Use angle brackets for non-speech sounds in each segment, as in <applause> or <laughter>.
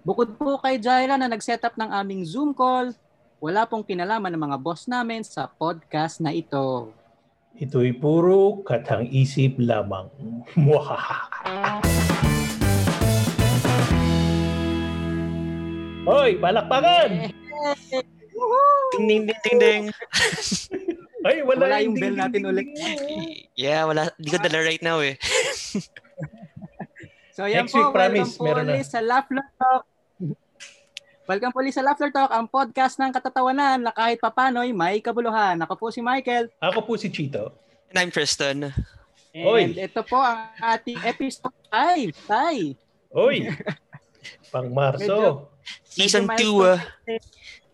Bukod po kay Jaira na nag-setup ng aming Zoom call, wala pong kinalaman ng mga boss namin sa podcast na ito. Ito'y puro katang isip lamang. <laughs> Hoy, palakpakan! Ding ding ding ding ding. Ay, wala, Wala yung ding, bell ding, natin ding, ulit. Yeah, wala. Di ko dala right now eh. <laughs> So yan Next po, week, promise, welcome po meron na. sa Laughter Talk. Welcome po ulit sa Laughter Talk, ang podcast ng katatawanan na kahit papano'y may kabuluhan. Ako po si Michael. Ako po si Chito. And I'm Tristan. And Oy. ito po ang ating episode 5. Tay. Oy, <laughs> pang Marso. Season Medyo 2 ah.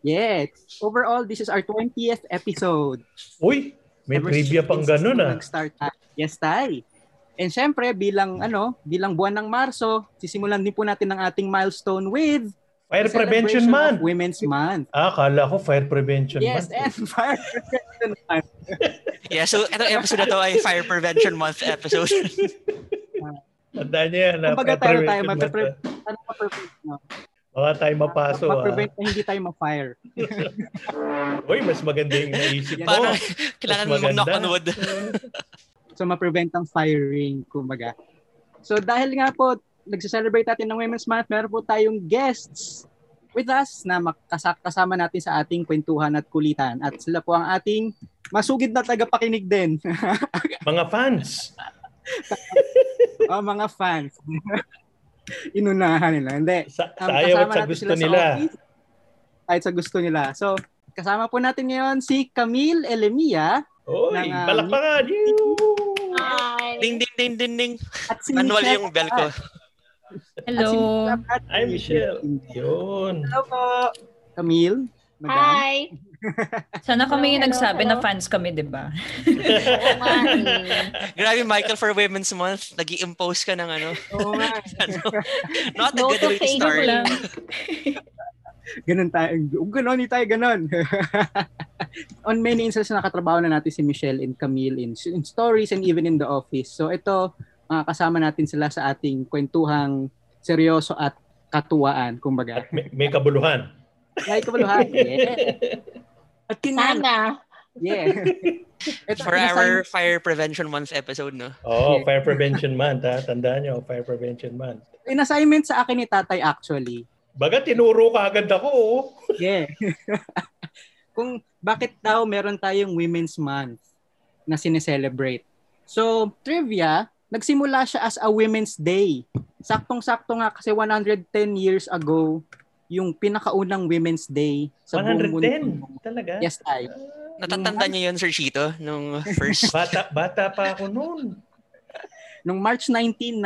Yeah. Overall, this is our 20th episode. Uy, may Ever trivia pang ganun ah. Yes, tay. And syempre, bilang ano, bilang buwan ng Marso, sisimulan din po natin ang ating milestone with Fire Prevention Month. Women's Month. Ah, kala ko Fire Prevention Yes, Month. and <laughs> Fire Prevention Month. Yeah, so itong episode na to ay Fire Prevention Month episode. <laughs> Tandaan niyo yan. ah, Kumbaga Fire tayo tayo, ah. Ano ma-prevent? Baka tayo mapaso. ah. Ma-prevent na hindi tayo ma-fire. <laughs> Uy, mas maganda yung naisip mo. Parang kailangan Mas mo mag-knock on wood. So, ma-prevent ang firing, kumbaga. So, dahil nga po, nagse-celebrate natin ng Women's Month, meron po tayong guests with us na makasa- kasama natin sa ating kwentuhan at kulitan. At sila po ang ating masugid na tagapakinig din. <laughs> Mga fans. o mga fans. <laughs> Inunahan nila. Hindi. Sa, Um, ayaw at sa gusto sila sa nila. office. Kahit sa gusto nila. So, kasama po natin ngayon si Camille Elemia Uy, ng, ah, palakpakan. Hi. Ding ding ding ding ding. at si Manual Michelle yung bell ko. At Hello. si Michelle at Hi, Michelle. Yun. Hello po. Camille. Madam. Hi. <laughs> Sana kami yung Hello, nagsabi hello. na fans kami, di ba? <laughs> Grabe Michael for Women's Month. nag impose ka ng ano. Oo <laughs> ano not a No good to way to start. Ganun tayo. Ganun, hindi tayo ganun. <laughs> On many instances, nakatrabaho na natin si Michelle and Camille in, in stories and even in the office. So ito, mga kasama natin sila sa ating kwentuhang seryoso at katuwaan, kumbaga. At may, may kabuluhan. May kabuluhan. Yeah. <laughs> At kinan. Sana. Yeah. <laughs> Ito, For our Fire Prevention Month episode, no? Oh, Yeah. Fire Prevention Month. Ha? Tandaan nyo, Fire Prevention Month. in assignment sa akin ni tatay actually. Baga, tinuro ka agad ako. oh. Yeah. <laughs> Kung bakit daw meron tayong Women's Month na sineselebrate. So, trivia, nagsimula siya as a Women's Day. Saktong-sakto nga kasi 110 years ago, yung pinakaunang Women's Day sa buong mundo. 110? Talaga? Yes, tayo. Natatanda niyo yun, Sir Chito, nung <laughs> first Bata, bata pa ako noon. Nung March 19,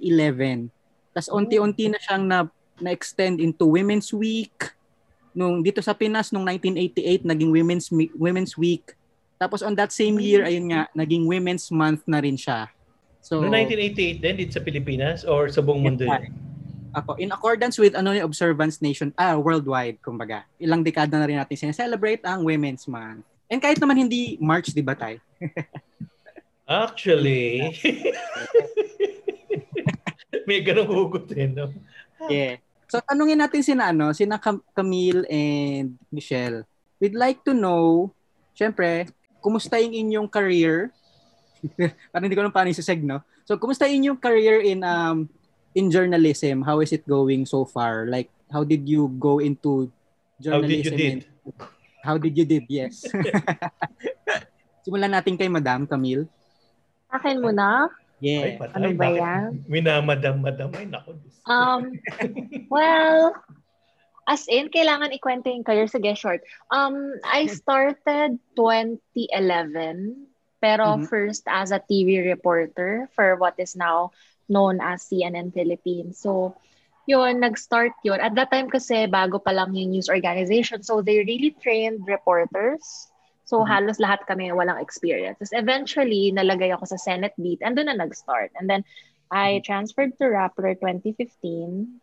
1911. Tapos unti-unti na siyang na, na-extend into Women's Week. Nung dito sa Pinas, nung 1988, naging Women's, Women's Week. Tapos on that same year, ayun nga, naging Women's Month na rin siya. So, Noong 1988 din, dito sa Pilipinas or sa buong mundo yun? ako, in accordance with ano yung observance nation, ah, worldwide, kumbaga. Ilang dekada na rin natin sineselebrate ang Women's Month. And kahit naman hindi March, di ba tayo? <laughs> Actually, <laughs> may ganong hugot eh, no? Yeah. So tanungin natin sina ano, sina Cam- Camille and Michelle. We'd like to know, syempre, kumusta yung inyong career? <laughs> Parang hindi ko lang paano isaseg, no? So, kumusta yung inyong career in um in journalism? How is it going so far? Like, how did you go into How did you journalism? did? and- how did you did? Yes. <laughs> Simulan natin kay Madam Camille. Akin muna. Ay, Yeah. patay. Ano ba yan? Minamadam-madam. Ay, nako. Um, well, as in, kailangan ikwento yung career. Sige, short. Um, I started 2011, pero Mhm. first as a TV reporter for what is now known as CNN Philippines. So, yun, nag-start yun. At that time kasi, bago pa lang yung news organization. So, they really trained reporters. So, Mhm. halos lahat kami walang experience. Tapos eventually, nalagay ako sa Senate beat and doon na nag-start. And then, I transferred to Rappler 2015.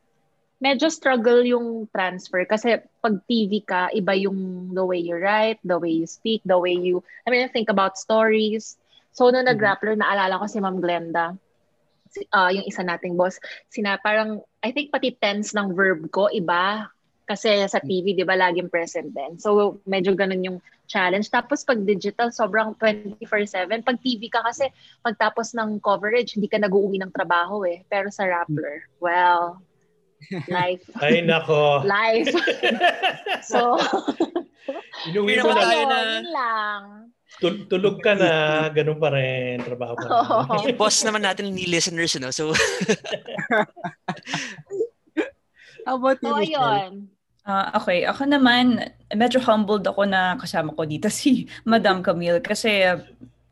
Medyo struggle yung transfer kasi pag TV ka, iba yung the way you write, the way you speak, the way you, I mean, think about stories. So, nung nag-Rappler, naalala ko si Ma'am Glenda. si- ah, yung isa nating boss, sina parang, I think pati tense ng verb ko, iba. Kasi sa TV, di ba, laging present din. So, medyo ganun yung challenge. Tapos pag digital, sobrang 24-7. Pag TV ka kasi, pagtapos ng coverage, hindi ka nag-uuwi ng trabaho eh. Pero sa Rappler, well, life. <laughs> Ay, nako. life. <laughs> So, Inuwi mo na. tayo na- lang. Tul- tulog ka na, ganun pa rin, trabaho pa rin. Yung boss naman natin ni listeners, no? So, <laughs> How about you, ayun. Ah, okay, ako naman, medyo humbled ako na kasama ko dito <laughs> si Madam Camille kasi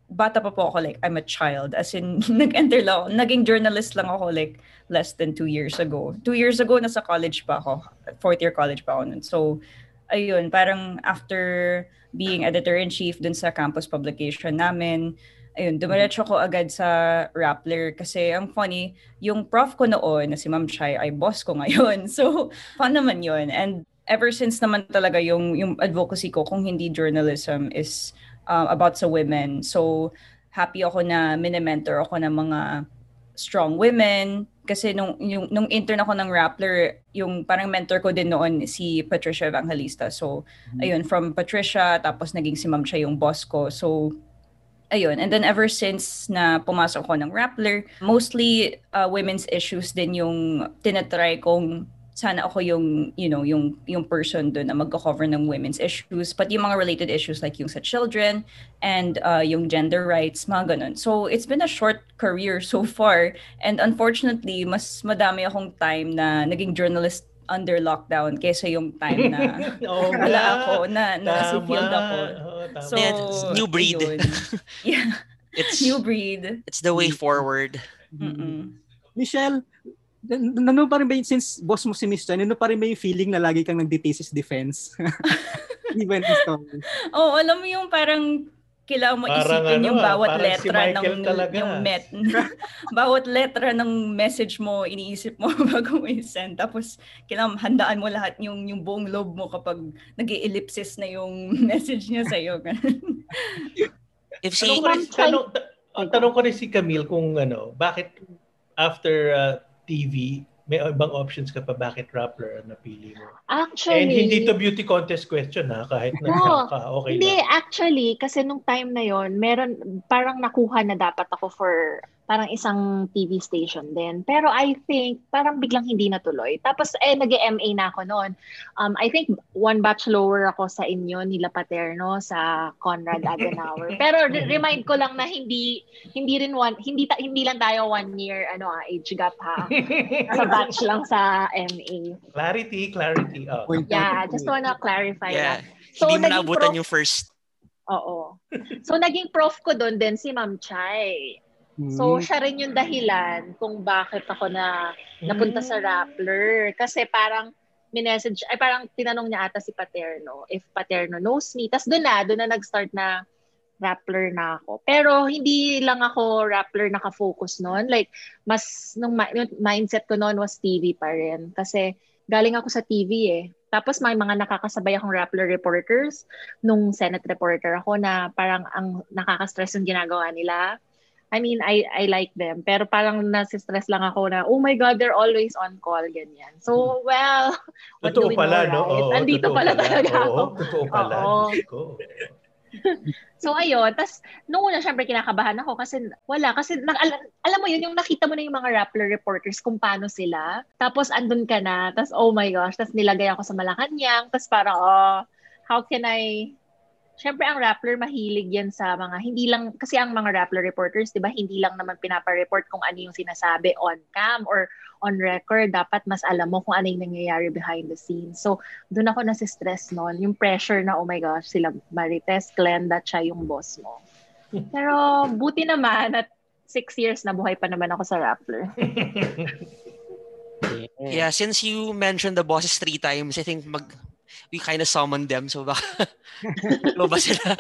bata pa po ako, like, I'm a child. As in, <laughs> nag-enter lang naging journalist lang ako like less than two years ago. Two years ago, nasa college pa ako. Fourth year college pa ako nun. So, ayun, parang after being editor-in-chief dun sa campus publication namin, ayun, dumiretso ko agad sa Rappler kasi ang funny, yung prof ko noon na si Ma'am Chai ay boss ko ngayon. <laughs> So, fun naman yun. And ever since naman talaga yung, yung advocacy ko, kung hindi journalism, is uh, about sa women. So, happy ako na minimentor ako ng mga strong women. Kasi nung, yung, nung intern ako ng Rappler, yung parang mentor ko din noon si Patricia Evangelista. So, ayun, from Patricia, tapos naging si Ma'am siya yung boss ko. So, ayun. And then ever since na pumasok ko ng Rappler, mostly uh, women's issues din yung tinatry kong sana ako yung, you know, yung, yung person doon na magko-cover ng women's issues. But yung mga related issues like yung sa children and uh, yung gender rights, mga ganun. So, it's been a short career so far. And unfortunately, mas madami akong time na naging journalist under lockdown kaysa yung time na <laughs> Oo nga. wala ako, na nasa Tama. field ako. Oo, tama. So, Yeah, it's new breed. <laughs> yeah, it's new breed. it's the way forward. Mm-mm. Michelle, nan- nano pa rin ba yung, since boss mo si Miss Chan, nano pa rin ba yung feeling na lagi kang nagdi-thesis defense? <laughs> Even in story. Oh, alam mo yung parang kailangan mo Parang isipin ano yung ah, bawat si letra Michael ng talaga. yung met <laughs> bawat letra ng message mo iniisip mo <laughs> bago mo i-send tapos kailangan handaan mo lahat yung yung buong lobe mo kapag nag-ellipsis na yung <laughs> message niya sa iyo If Tanong si ko rin, tanong, ta- tanong ko rin si Camille kung ano, bakit after uh, TV, may ibang options ka pa bakit Rappler ang napili mo? Actually, And hindi to beauty contest question ha, kahit na No, ka, okay Hindi, lang. actually, kasi nung time na yon meron, parang nakuha na dapat ako for parang isang TV station din. Pero I think, parang biglang hindi natuloy. Tapos, eh, nag-MA na ako noon. Um, I think, one batch lower ako sa inyo, nila Paterno, sa Conrad Adenauer. <laughs> Pero re- remind ko lang na hindi, hindi rin one, hindi, ta- hindi lang tayo one year, ano ah, age gap ha. <laughs> Sa batch lang sa MA. clarity, clarity. Oh. Yeah, just wanna clarify yeah, that. So, hindi mo naabutan prof- yung first. Oo. So, naging prof ko doon din si Ma'am Chai. So, Mm. siya rin yung dahilan kung bakit ako na napunta sa Rappler. Kasi parang minessage, ay parang tinanong niya ata si Paterno if Paterno knows me. Tapos doon na, doon na nag-start na Rappler na ako. Pero hindi lang ako Rappler nakafocus noon. Like, mas, nung ma- yung mindset ko noon was TV pa rin. Kasi galing ako sa TV eh. Tapos may mga nakakasabay akong Rappler reporters nung Senate reporter ako na parang ang nakaka-stress yung ginagawa nila. I mean, I I like them. Pero parang nasi-stress lang ako na, oh my God, they're always on call, ganyan. So, well, <laughs> what Totoo do we pala, know, no? right? Oo, Andito totoo pala talaga Oo, ako. totoo pala. Oo. <laughs> So, ayun. Tapos, nung una, syempre, kinakabahan ako kasi wala. Kasi, na, alam, alam mo yun, yung nakita mo na yung mga Rappler reporters kung paano sila. Tapos, andun ka na. Tapos, oh my gosh. Tapos, nilagay ako sa Malacanang. Tapos, parang, oh, how can I... Syempre, ang Rappler, mahilig yan sa mga, hindi lang, kasi ang mga Rappler reporters, di ba, hindi lang naman pinapa-report kung ano yung sinasabi on cam or on record. Dapat mas alam mo kung ano yung nangyayari behind the scenes. So, doon ako nasi-stress noon. Yung pressure na, oh my gosh, sila Marites, Glenda, siya yung boss mo. <laughs> Pero, buti naman at six years na buhay pa naman ako sa Rappler. <laughs> Yeah, since you mentioned the bosses three times, I think mag we kind of summoned them. So baka <laughs> ba sila?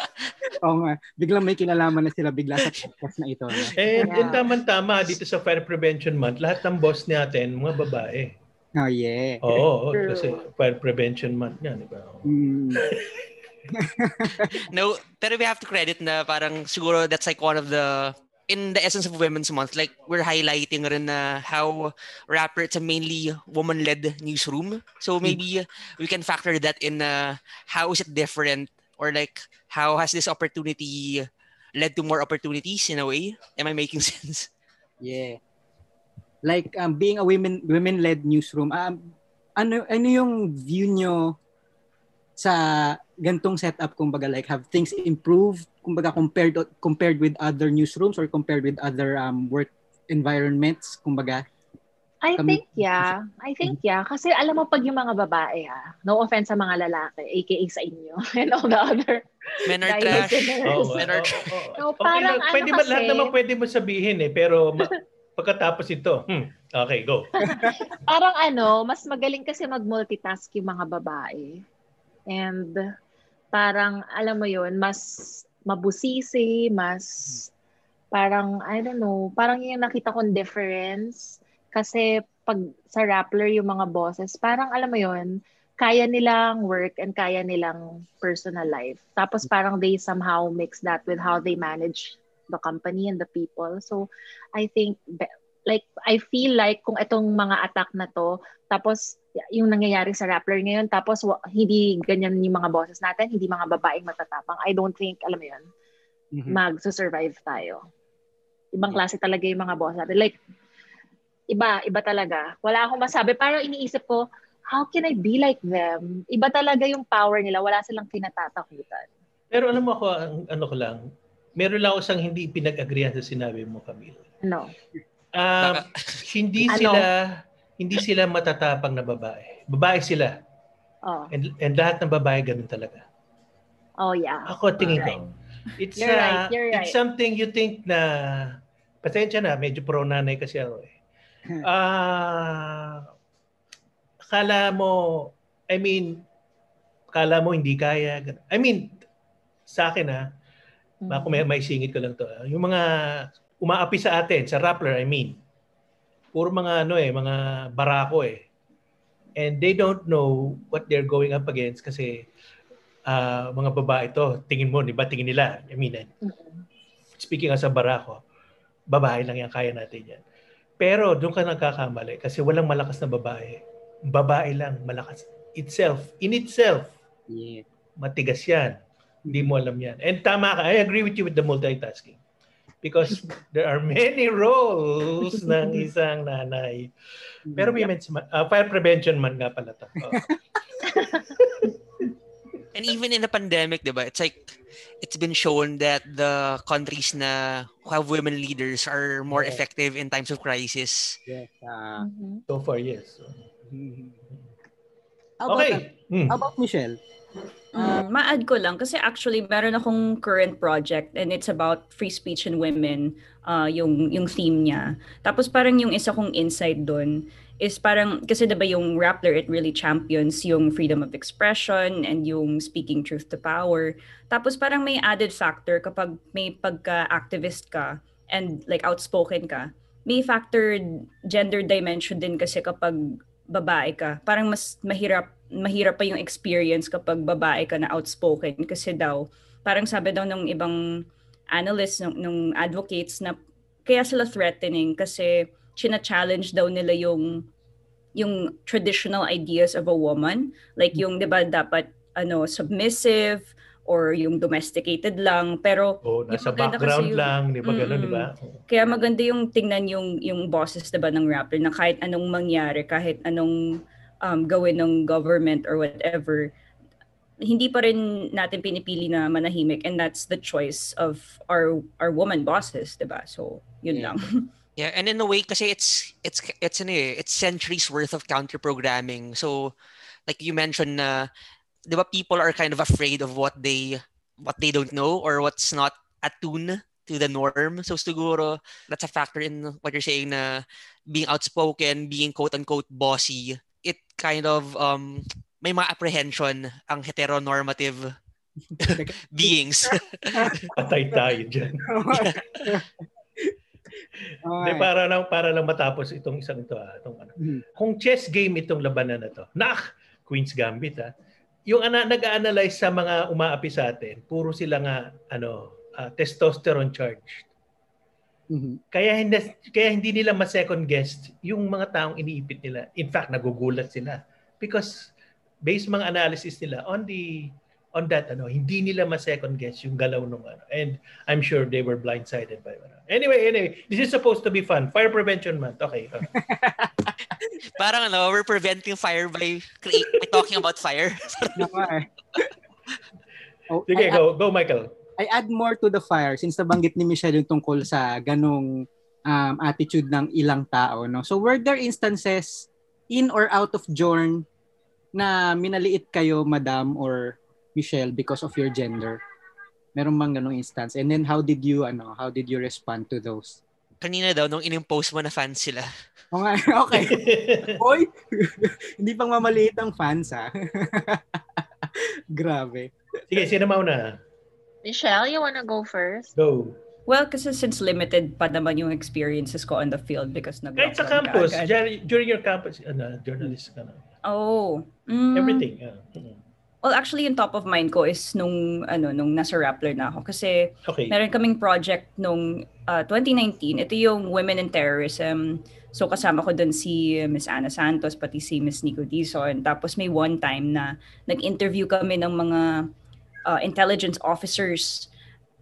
Oo nga. Biglang may kinalaman na sila bigla sa podcast na ito. No? And, Yeah. and tama-tama, dito sa Fire Prevention Month, lahat ng boss natin, mga babae. Oh, yeah. Oo, True. kasi Fire Prevention Month yan, di ba? Mm. <laughs> No, pero we have to credit na parang siguro that's like one of the in the essence of Women's Month, like we're highlighting rin na how Rapper it's a mainly woman-led newsroom. So maybe we can factor that in uh, how is it different or like how has this opportunity led to more opportunities in a way? Am I making <laughs> sense? Yeah. Like um, being a women women-led newsroom, um, ano ano yung view nyo sa gantong setup kumbaga like have things improved kumbaga compared compared with other newsrooms or compared with other um, work environments kumbaga I think yeah. I think yeah. Kasi alam mo pag yung mga babae ha, no offense sa mga lalaki, aka sa inyo <laughs> and all the other Men are trash. Oo, Men are oo, oo. No, Okay parang ano Pwede ba, lahat naman pwede mo sabihin eh. Pero ma- <laughs> pagkatapos ito, hmm, okay, go. <laughs> Parang ano, mas magaling kasi mag-multitask yung mga babae. And parang, alam mo yun, mas mabusisi, mas parang, I don't know, parang yung nakita kong difference. Kasi pag sa Rappler yung mga bosses, parang alam mo yun, kaya nilang work and kaya nilang personal life. Tapos parang they somehow mix that with how they manage the company and the people. So I think like I feel like kung itong mga attack na to tapos yung nangyayari sa Rappler ngayon tapos wa- hindi ganyan yung mga bosses natin, hindi mga babaeng matatapang. I don't think alam mo yun, Mhm. mag-survive tayo. Ibang klase talaga yung mga boss natin. Like, iba, iba talaga. Wala akong masabi. Parang iniisip ko, how can I be like them? Iba talaga yung power nila. Wala silang kinatatakutan. Pero alam mo ako, ang, ano ko lang, meron lang ako isang hindi pinag-agreean sa sinabi mo, Camille. No. Um, Baka- hindi Ano? sila hindi sila matatapang na babae. Babae sila. Oh, And, and lahat ng babae ganun talaga. oh yeah. Ako tingin ko. It's You're uh, right, you're it's right. something you think na pasensya na, medyo pro nanay kasi ako eh. Ah, akala mo I mean, akala mo hindi kaya. I mean, sa akin ha, Mm. Baka may, may singit ko lang to. Yung mga umaapi sa atin, sa Rappler, I mean. Puro mga ano eh, mga barako eh. And they don't know what they're going up against kasi ah, mga babae to, tingin mo, di ba? Tingin nila. I mean, Mm-mm. speaking as a barako, babae lang yan, kaya natin yan. Pero doon ka nagkakamali kasi walang malakas na babae. Babae lang, malakas. Itself, in itself, Yeah. matigas yan. Hindi mo alam yan. And tama ka, I agree with you with the multitasking. Because there are many roles ng isang nanay. Pero may mention, uh, fire prevention man nga pala to. Oh. <laughs> And even in the pandemic, di ba, it's like, it's been shown that the countries na who have women leaders are more Yeah. effective in times of crisis. Yes. ah. Mhm. So far, yes. Mhm. How about, Okay. Hmm. how about Michelle? Mm, ma-add ko lang kasi actually meron akong current project and it's about free speech and women uh, yung yung theme niya. Tapos parang yung isa kong insight doon is parang kasi 'di ba yung Rappler it really champions yung freedom of expression and yung speaking truth to power. Tapos parang may added factor kapag may pagka-activist ka and like outspoken ka. May factor gender dimension din kasi kapag babae ka. Parang mas mahirap mahirap pa yung experience kapag babae ka na outspoken kasi daw parang sabi daw ng ibang analysts ng, ng advocates na kaya sila threatening kasi china-challenge daw nila yung yung traditional ideas of a woman like yung 'di ba dapat ano submissive or yung domesticated lang pero Oh, nasa background yung- lang, di ba ganun, Mm. di ba? kaya maganda yung tingnan yung yung bosses 'di ba ng rapper na kahit anong mangyari, kahit anong um, gawin ng government or whatever, hindi pa rin natin pinipili na manahimik and that's the choice of our our woman bosses, 'di ba? So, yun Yeah. lang. <laughs> Yeah, and in a way kasi it's it's it's ano eh, it's centuries worth of counter programming. So like you mentioned na 'di ba people are kind of afraid of what they what they don't know or what's not attuned to the norm. So siguro that's a factor in what you're saying na being outspoken, being quote unquote bossy, kind of um may mga apprehension ang heteronormative <laughs> beings. <laughs> Patay tayo dyan. <laughs> Hindi, para lang, para lang matapos itong isang ito. Ah, itong ano. Mhm. Kung chess game itong labanan na to, nak, Queen's Gambit ha, yung ana, nag-analyze sa mga umaapi sa atin, puro sila nga ano, ah, testosterone charged. Mhm. Kaya hindi, kaya hindi nila ma-second guess yung mga taong iniipit nila. In fact, nagugulat sila. Because based mga analysis nila on the on that ano hindi nila ma-second guess yung galaw nung ano and I'm sure they were blindsided by ano. Anyway, anyway, this is supposed to be fun. Fire prevention month. Okay. uh, <laughs> Parang ano, we're preventing fire by, create, by talking about fire. Eh. <laughs> Oh, Sige, I, go go Michael. I add more to the fire since nabanggit ni Michelle yung tungkol sa ganong um, attitude ng ilang tao. No? So were there instances in or out of Jorn na minaliit kayo, madam or Michelle, because of your gender? Meron bang ganong instance? And then how did you ano, how did you respond to those? Kanina daw, nung inimpose mo na fans sila. <laughs> O nga, okay. <laughs> Hoy, <laughs> hindi pang mamaliit ang fans ha. Grabe. Sige, sino mauna? Michelle, you wanna go first? Go. Well, kasi since limited pa naman yung experiences ko on the field because nag Kahit sa campus, dur- during your campus, ano, journalist ka na. Oh. mm, Everything. ah. Mm. Well, actually, yung top of mind ko is nung, ano, nung nasa Rappler na ako. Kasi Okay. meron kaming project nung ah, 2019. Ito yung Women in Terrorism. So kasama ko dun si Miss Ana Santos, pati si Miss Nico Dizon. Tapos may one time na nag-interview kami ng mga ah, intelligence officers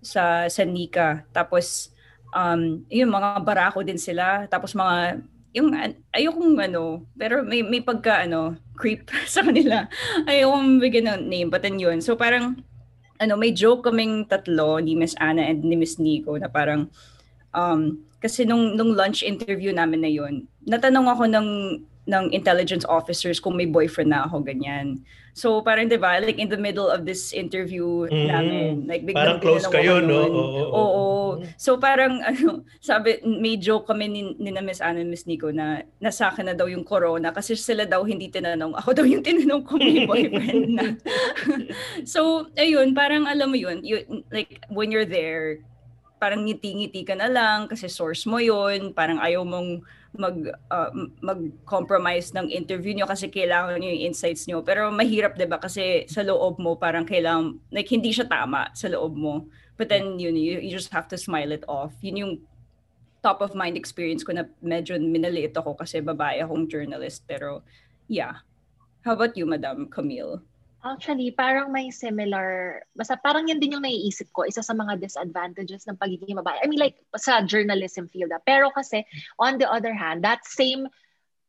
sa sa NICA. Tapos um, yung mga barako din sila. Tapos mga yung ayokong ano, pero may may pagka ano, creep <laughs> sa kanila. Ayokong bigyan ng name, but then yun. So parang ano, may joke kaming tatlo ni Miss Anna and ni Miss Nico na parang um, kasi nung nung lunch interview namin na yun, natanong ako ng ng intelligence officers kung may boyfriend na ako ganyan. So parang 'di ba, like in the middle of this interview Mm. namin, like Parang biglang close tinanong kayo, no? nun. Oo, oo. Oo. So parang <laughs> ano, sabi may joke kami ni, ni na Miss Anna Miss Nico na nasa akin na daw yung corona kasi sila daw hindi tinanong. Ako daw yung tinanong kung may boyfriend na. <laughs> so ayun, parang alam mo yun, you, like when you're there, parang ngiti-ngiti ka na lang kasi source mo yun, parang ayaw mong mag uh, mag-compromise ng interview nyo kasi kailangan nyo yung insights nyo. Pero mahirap 'di ba kasi sa loob mo parang kailangan like hindi siya tama sa loob mo. But then yun, you, you just have to smile it off. Yun yung top of mind experience ko na medyo minaliit ako kasi babae akong journalist. Pero yeah. How about you, Madam Camille? Actually, parang may similar, basta parang yun din yung naiisip ko, isa sa mga disadvantages ng pagiging babae. I mean like sa journalism field. ah. Pero kasi on the other hand, that same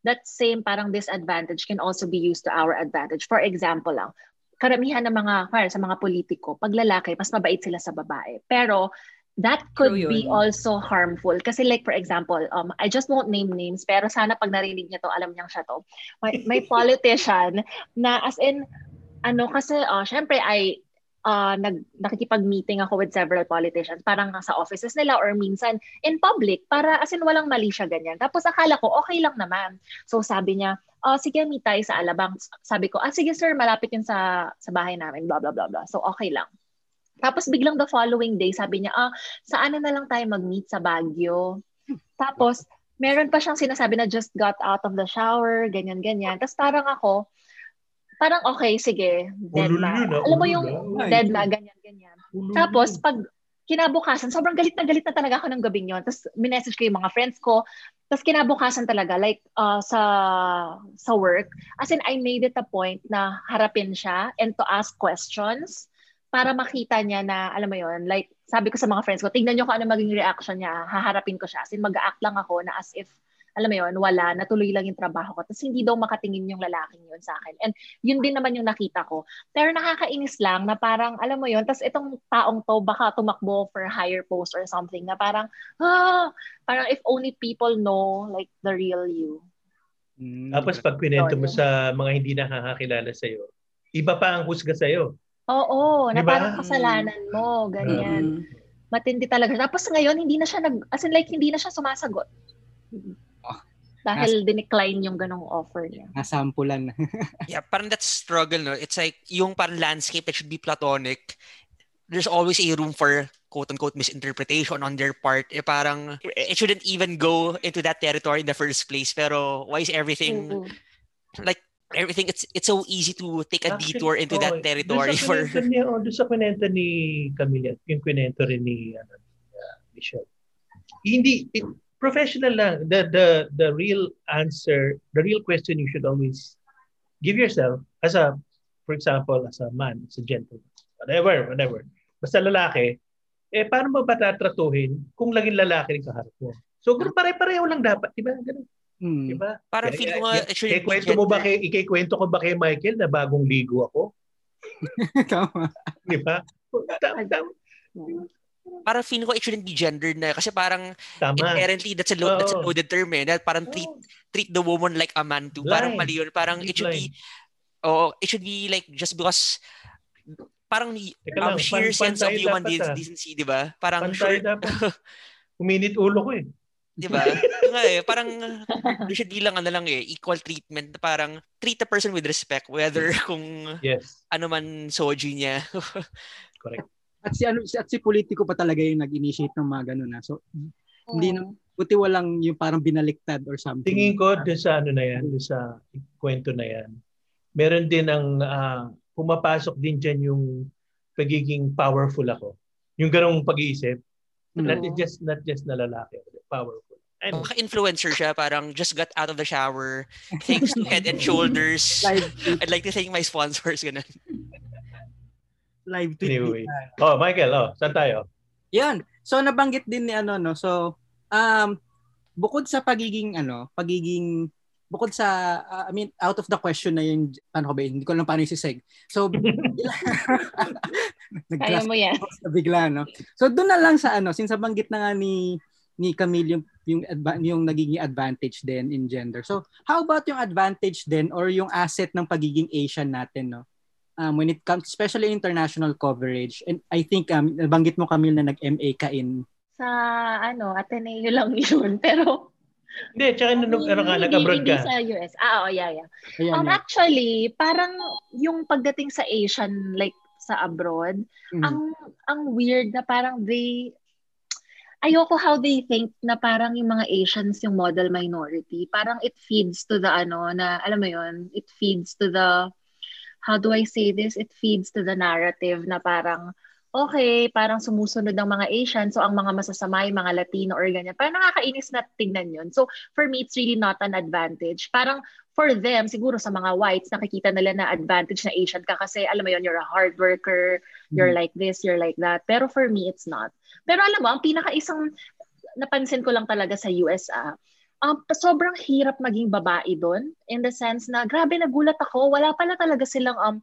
that same parang disadvantage can also be used to our advantage. For example lang, karamihan ng mga, para sa mga politiko, pag lalaki, mas mabait sila sa babae. Pero that could True be yun. also harmful. Kasi like for example, um, I just won't name names, pero sana pag narinig niya to, alam niyang siya to. May, may <laughs> politician na as in, ano kasi, uh, syempre ay uh, nag, nakikipag-meeting ako with several politicians, parang sa offices nila or minsan in public, para as in walang mali siya ganyan. Tapos akala ko, okay lang naman. So sabi niya, oh, sige, meet tayo sa Alabang. Sabi ko, ah, sige sir, malapit yun sa, sa bahay namin, blah, blah, blah, blah. So okay lang. Tapos biglang the following day, sabi niya, ah, saan na lang tayo mag-meet sa Baguio? Tapos, meron pa siyang sinasabi na just got out of the shower, ganyan-ganyan. Tapos parang ako, parang okay, sige, dead na. Alam mo yung dead na, ganyan-ganyan. Ulul Tapos, pag kinabukasan, sobrang galit na galit na talaga ako ng gabing yon. Tapos, minessage ko yung mga friends ko. Tapos, kinabukasan talaga, like, uh, sa sa work, as in, I made it a point na harapin siya and to ask questions para makita niya na, alam mo yon like, sabi ko sa mga friends ko, tignan niyo kung ano maging reaction niya, haharapin ko siya. As in, mag-act lang ako na as if, alam mo yon wala, natuloy lang yung trabaho ko. Tapos hindi daw makatingin yung lalaking yun sa akin. And yun din naman yung nakita ko. Pero nakakainis lang na parang, alam mo yon tapos itong taong to baka tumakbo for higher post or something na parang, ah, parang if only people know like the real you. Mm, Tapos pag kwento mo Yun. sa mga hindi nakakakilala sa'yo, iba pa ang husga sa'yo. Oo, na Di ba? parang kasalanan mo, ganyan. Mm. Matindi talaga. Tapos ngayon, hindi na siya nag, as in like, hindi na siya sumasagot. Ah. Dahil dinecline yung ganong offer niya. nasampulan. <laughs> yeah, parang that struggle, no? It's like yung parang landscape that should be platonic. There's always a room for quote-unquote misinterpretation on their part. Eh, parang it shouldn't even go into that territory in the first place. Pero why is everything Oo. like everything it's it's so easy to take a Actually, detour into that oo, territory doon sa for Ni, oh, doon sa kwento ni Camille, yung kwento rin ni, ano, uh, Michelle. hindi it, professional lang. The the the real answer, the real question you should always give yourself as a for example, as a man, as a gentleman, whatever, whatever. Basta lalaki, eh paano mo ba tatratuhin kung laging lalaki rin kaharap mo? So, pare-pareho lang dapat, di ba? Ganun. Hmm. Di ba? Parang Kaya- feel ko kaya- nga, it shouldn't kaya be kwento mo ba kay ikikwento ko ba kay Michael na bagong ligo ako? <laughs> Tama. Di ba? Tama, tama. Parang feel ko it shouldn't be gendered na kasi parang tama. inherently that's a, lo- that's a loaded term eh. Na parang treat treat the woman like a man too. Parang Blind. mali yun. Parang it should be oh, it should be like just because parang Teka um, lang, sheer pan- sense of human dapat, ah. decency, di ba? Parang sure. <laughs> Uminit ulo ko eh. di ba? Nga eh, parang there should be lang ano lang eh, equal treatment. Parang treat the person with respect whether kung Yes, ano man soji niya. <laughs> correct. At si ano si- at si politiko pa talaga yung nag-initiate ng mga ganun na. So hindi na buti walang yung parang binaliktad or something. Tingin ko doon sa ano na yan, doon sa kwento na yan, meron din ang ah, pumapasok din dyan yung pagiging powerful ako. Yung ganong pag-iisip. Mm. Not Oo. just not just na lalaki, powerful. And Baka influencer siya, parang just got out of the shower, thanks to <laughs> Head and Shoulders. I'd like to thank my sponsors. Ganun. Live tweet. anyway. Oh, Michael, oh, saan tayo? Yan. So nabanggit din ni ano no. So um bukod sa pagiging ano, pagiging bukod sa uh, I mean out of the question na yung ano ko ba hindi ko alam paano isiseg. So <laughs> <laughs> nag mo yan. bigla no. So doon na lang sa ano since nabanggit na nga ni ni Camille yung yung, adva- yung nagiging advantage din in gender. So how about yung advantage din or yung asset ng pagiging Asian natin no? Um, when it comes especially international coverage and I think um, nabanggit mo Camille na nag-MA ka in Sa ano, Ateneo lang <laughs> yun. Pero Hindi, tsaka nung ano ka, nag-abroad hindi ka. sa US. Ah, oh, yeah, yeah. Ayan, Um, yan. actually, parang yung pagdating sa Asian, like sa abroad, Mhm. ang ang weird na parang they ayoko how they think na parang yung mga Asians yung model minority. Parang it feeds to the ano na alam mo yon, it feeds to the how do I say this? It feeds to the narrative na parang okay, parang sumusunod ng mga Asian, so ang mga masasama yung mga Latino or ganyan. Parang nakakainis na tingnan yun. So, for me, it's really not an advantage. Parang for them, siguro sa mga whites, nakikita nila na advantage na Asian ka kasi, alam mo yun, you're a hard worker, you're like this, you're like that. Pero for me, it's not. Pero alam mo, ang pinaka-isang napansin ko lang talaga sa US, ah, um, sobrang hirap maging babae doon in the sense na, grabe, nagulat ako, wala pala talaga silang um,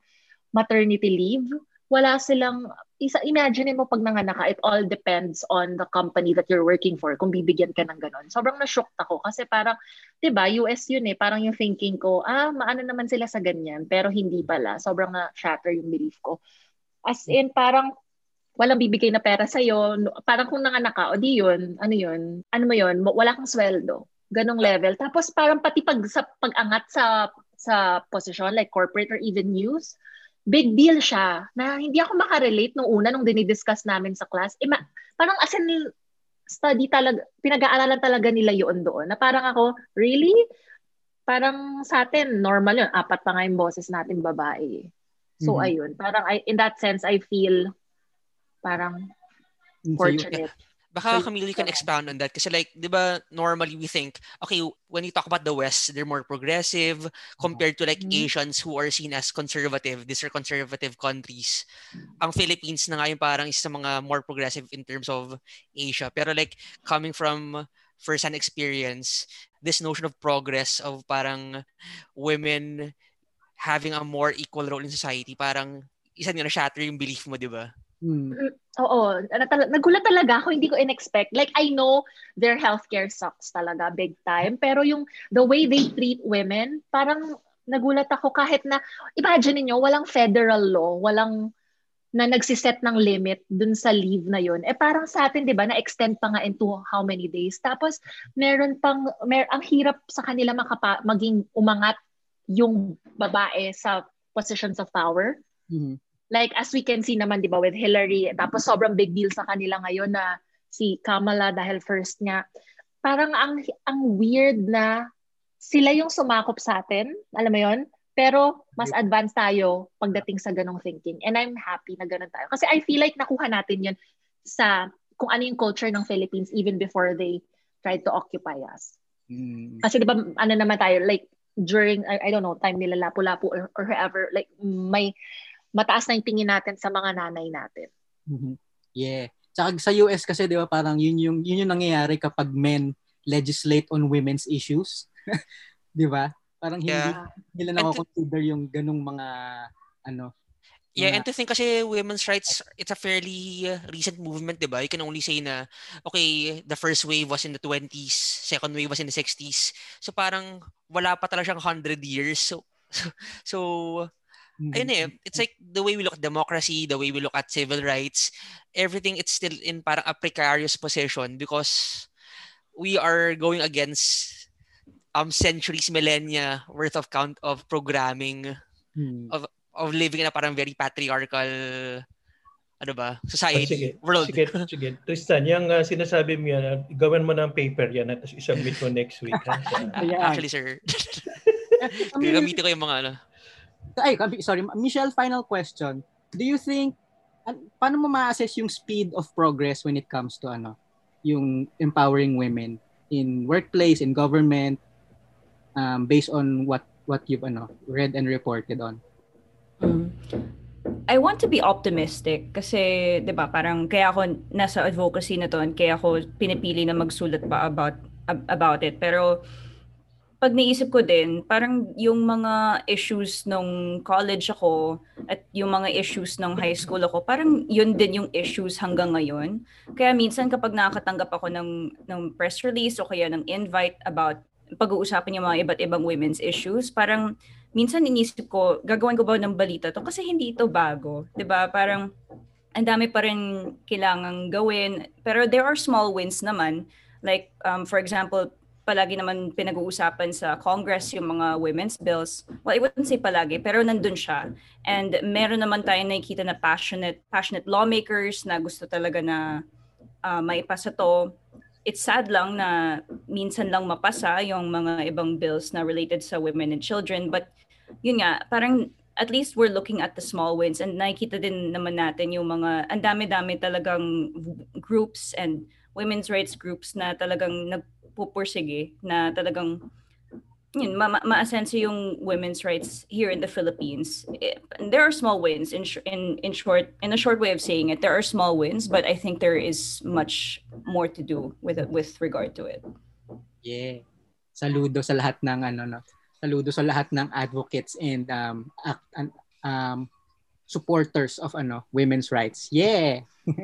maternity leave. Wala silang, isa, imagine mo pag nanganak ka, it all depends on the company that you're working for, kung bibigyan ka ng ganon. Sobrang na-shocked ako kasi parang, 'di ba US yun eh, parang yung thinking ko, ah, maano naman sila sa ganyan, pero hindi pala. Sobrang na-shatter yung belief ko. As in, parang, walang bibigay na pera sa'yo. Parang kung nanganak ka, o di yun, ano yun, ano mo yun, wala kang sweldo. Ganong level. Tapos parang pati pag, sa, pag-angat sa, sa posisyon, like corporate or even news, big deal siya na hindi ako makarelate nung una nung dinidiscuss namin sa class. Eh, ma- parang as in, study talaga, pinag-aaralan talaga nila yun doon. Na parang ako, really? Parang sa atin, normal yun. Apat pa nga yung boses natin babae. So, Mhm. ayun. Parang I, in that sense, I feel parang Sa fortunate. Baka So, Camille, you can expound on that. Kasi like, di ba, normally we think, okay, when you talk about the West, they're more progressive compared to like Mhm. Asians who are seen as conservative. These are conservative countries. Ang Philippines na nga yung parang isa sa mga more progressive in terms of Asia. Pero like, coming from first-hand experience, this notion of progress of parang women having a more equal role in society, parang isa nga na-shatter yung belief mo, di ba? Hmm. Oo, natal- nagulat talaga ako, hindi ko in-expect. Like, I know their healthcare sucks talaga, big time. Pero yung, the way they treat women, parang nagulat ako kahit na, imagine niyo walang federal law, walang na nagsiset ng limit dun sa leave na yun. Eh parang sa atin, di ba, na-extend pa nga into how many days. Tapos, meron pang, mer ang hirap sa kanila makapa, maging umangat yung babae sa positions of power. Mhm. Like as we can see naman 'di ba with Hillary, tapos sobrang big deal sa kanila ngayon na si Kamala dahil first nga. Parang ang ang weird na sila yung sumakop sa atin, alam mo 'yon? Pero mas advanced tayo pagdating sa ganong thinking. And I'm happy na ganon tayo. Kasi I feel like nakuha natin 'yun sa kung ano yung culture ng Philippines even before they tried to occupy us. Mm. Kasi 'di ba ano naman tayo like during I, I don't know time nila lapu-lapu or, or whoever like may mataas na yung tingin natin sa mga nanay natin. Mhm. Yeah. Tsaka sa US kasi 'di ba parang yun yung yun yung nangyayari kapag men legislate on women's issues. <laughs> 'Di ba? Parang hindi Yeah. nila And to- na-consider yung ganung mga ano. Yeah, and to think kasi women's rights, it's a fairly uh, recent movement, di ba? You can only say na, okay, the first wave was in the 20s, second wave was in the 60s. So parang wala pa talaga siyang 100 years. So, <laughs> so, so Mhm. ayun eh, it's like the way we look at democracy, the way we look at civil rights, everything it's still in parang a precarious position because we are going against um centuries, millennia worth of count of programming Hmm. of living in a parang very patriarchal ano ba, Oh, society, sige, world. sige, <laughs> sige. Tristan, yung uh, sinasabi mo yan, uh, gawin mo ng paper yan at isubmit mo next week. Ha? <laughs> Actually, sir. <laughs> Gagamitin ko yung mga ano. Ay, sorry. Michelle, final question. Do you think, an- paano mo ma-assess yung speed of progress when it comes to ano, yung empowering women in workplace, in government, um, based on what what you've ano, read and reported on? Mm. I want to be optimistic kasi 'di ba parang kaya ako nasa advocacy na to kaya ako pinipili na magsulat pa about ab- about it pero pag naisip ko din parang yung mga issues nung college ako at yung mga issues ng high school ako parang yun din yung issues hanggang ngayon kaya minsan kapag nakakatanggap ako ng ng press release o kaya ng invite about pag-uusapan yung mga iba't ibang women's issues parang minsan inisip ko, gagawin ko ba ng balita to? Kasi hindi ito bago. ba Parang, ang dami pa rin kailangang gawin. Pero there are small wins naman. Like, um, for example, palagi naman pinag-uusapan sa Congress yung mga women's bills. Well, I wouldn't say palagi, pero nandun siya. And meron naman tayong nakikita na passionate, passionate lawmakers na gusto talaga na uh, maipasa to it's sad lang na minsan lang mapasa yung mga ibang bills na related sa women and children but yun nga parang at least we're looking at the small wins and nakikita din naman natin yung mga ang dami-dami talagang groups and women's rights groups na talagang nagpupursige na talagang yun, ma- ma- ma-asenso yung women's rights here in the Philippines. Eh, There are small wins in, sh- in in short in a short way of saying it. There are small wins, but I think there is much more to do with it, with regard to it. Yeah. Saludo sa lahat ng ano no. Saludo sa lahat ng advocates and um act, an- um supporters of ano women's rights. Yeah. <laughs>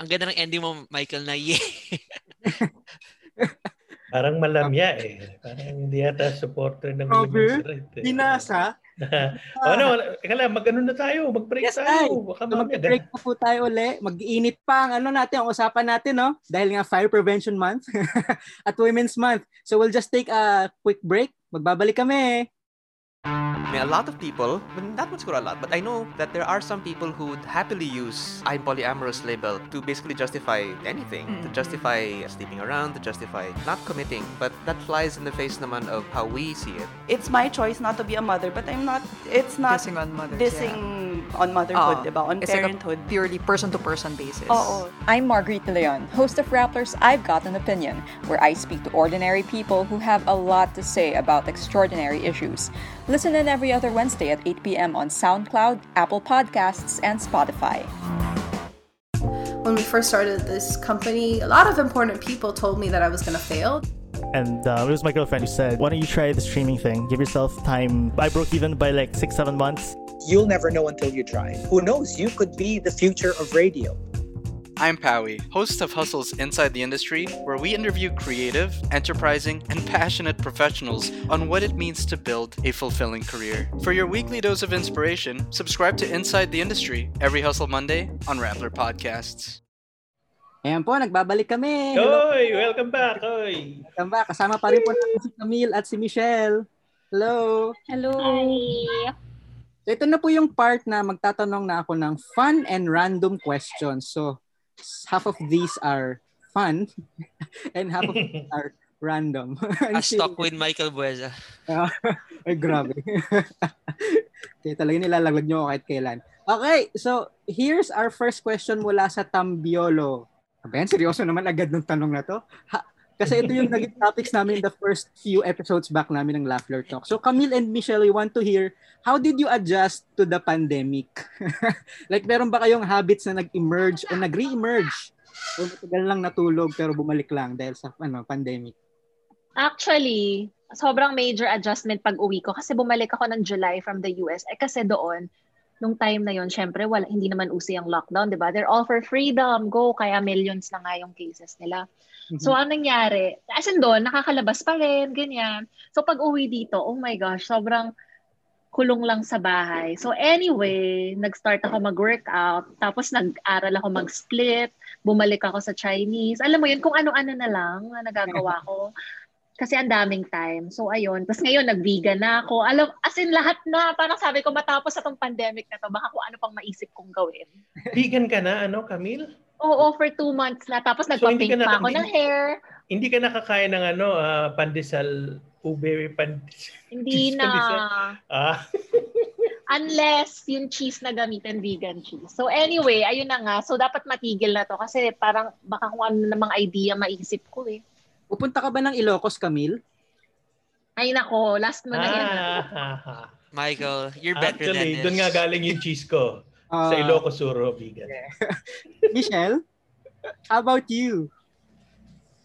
Ang ganda ng ending mo, Michael, na yeah. <laughs> <laughs> Parang malamya eh. Parang hindi yata supporter ng Grabe. women's rights. Eh. Binasa. o ano, kala, mag-ano na tayo, mag-break Yes, tayo. Baka So, mag-break na po tayo uli. Mag-iinit pa ang ano natin, ang usapan natin, no? Dahil nga Fire Prevention Month <laughs> at Women's Month. So we'll just take a quick break. Magbabalik kami. I mean, a lot of people, but not much for a lot, but I know that there are some people who would happily use I'm polyamorous label to basically justify anything, to hmm. justify sleeping around, to justify not committing. But that flies in the face naman of how we see it. it's my choice not to be a mother, but I'm not. It's not Dissing on mothers, dissing on motherhood, ah, Oo. diba? On It's like a parenthood. purely person-to-person basis. Oo. I'm Marguerite Leon, host of Rappler's I've Got an Opinion, where I speak to ordinary people who have a lot to say about extraordinary issues. Listen in every other Wednesday at 8 p.m. on SoundCloud, Apple Podcasts, and Spotify. when we first started this company, a lot of important people told me that I was going to fail. And uh, it was my girlfriend who said, Why don't you try the streaming thing? Give yourself time. I broke even by like six, seven months. You'll never know until you try. Who knows? You could be the future of radio. I'm Powie, host of Hustles Inside the Industry, where we interview creative, enterprising, and passionate professionals on what it means to build a fulfilling career. For your weekly dose of inspiration, subscribe to Inside the Industry every Hustle Monday on Rappler Podcasts. Ayan po, nagbabalik kami. Hello. Oy, welcome back. Oy. Welcome back. Kasama pa rin po natin si Camille at si Michelle. Hello. Hello. So ito na po yung part na magtatanong na ako ng fun and random questions. So half of these are fun <laughs> and half of these are random. <laughs> A stock with Michael Bueza. <laughs> Ay, grabe. okay, talaga nilalaglag nyo ako kahit kailan. Okay, so here's our first question mula sa Tambiolo. Ben, seryoso naman agad ng tanong na to. Ha, kasi ito yung naging <laughs> topics namin the first few episodes back namin ng Laughler Talk. So Camille and Michelle, we want to hear, how did you adjust to the pandemic? <laughs> like meron ba kayong habits na nag-emerge o nag-re-emerge? O matagal lang natulog pero bumalik lang dahil sa ano pandemic? Actually, sobrang major adjustment pag uwi ko kasi bumalik ako ng July from the US. Eh kasi doon, nung time na yon syempre wala hindi naman uso yung lockdown, 'di ba? They're all for freedom, go kaya millions na nga yung cases nila. Mm-hmm. So anong nangyari? As in doon, nakakalabas pa rin, ganyan. So pag uwi dito, oh my gosh, sobrang kulong lang sa bahay. So anyway, nag-start ako mag-workout, tapos nag-aral ako mag-split, bumalik ako sa Chinese. Alam mo yun, kung ano-ano na lang na nagagawa ko. <laughs> Kasi ang daming time. So, ayun. Tapos ngayon, nag-vegan na ako. Alam, as in lahat na. Parang sabi ko, matapos sa tong pandemic na to, baka kung ano pang maisip kong gawin. Vegan ka na, ano, Camille? Oo, for two months na. Tapos nagpa-paint so, pa ako ng hair. Hindi ka nakakain ng ano, uh, pandesal, ube pandesal? <laughs> Hindi na. Ah. <laughs> Unless yung cheese na gamitin, vegan cheese. So anyway, ayun na nga. So dapat matigil na to kasi parang baka kung ano namang idea maisip ko eh. Pupunta ka ba ng Ilocos, Camille? Ay nako, last mo na yan. Ah, Michael, you're better Actually, than this. doon nga galing yung cheese ko. Uh, <laughs> sa Ilocos Sur, vegan. Yeah. <laughs> Michelle, how about you?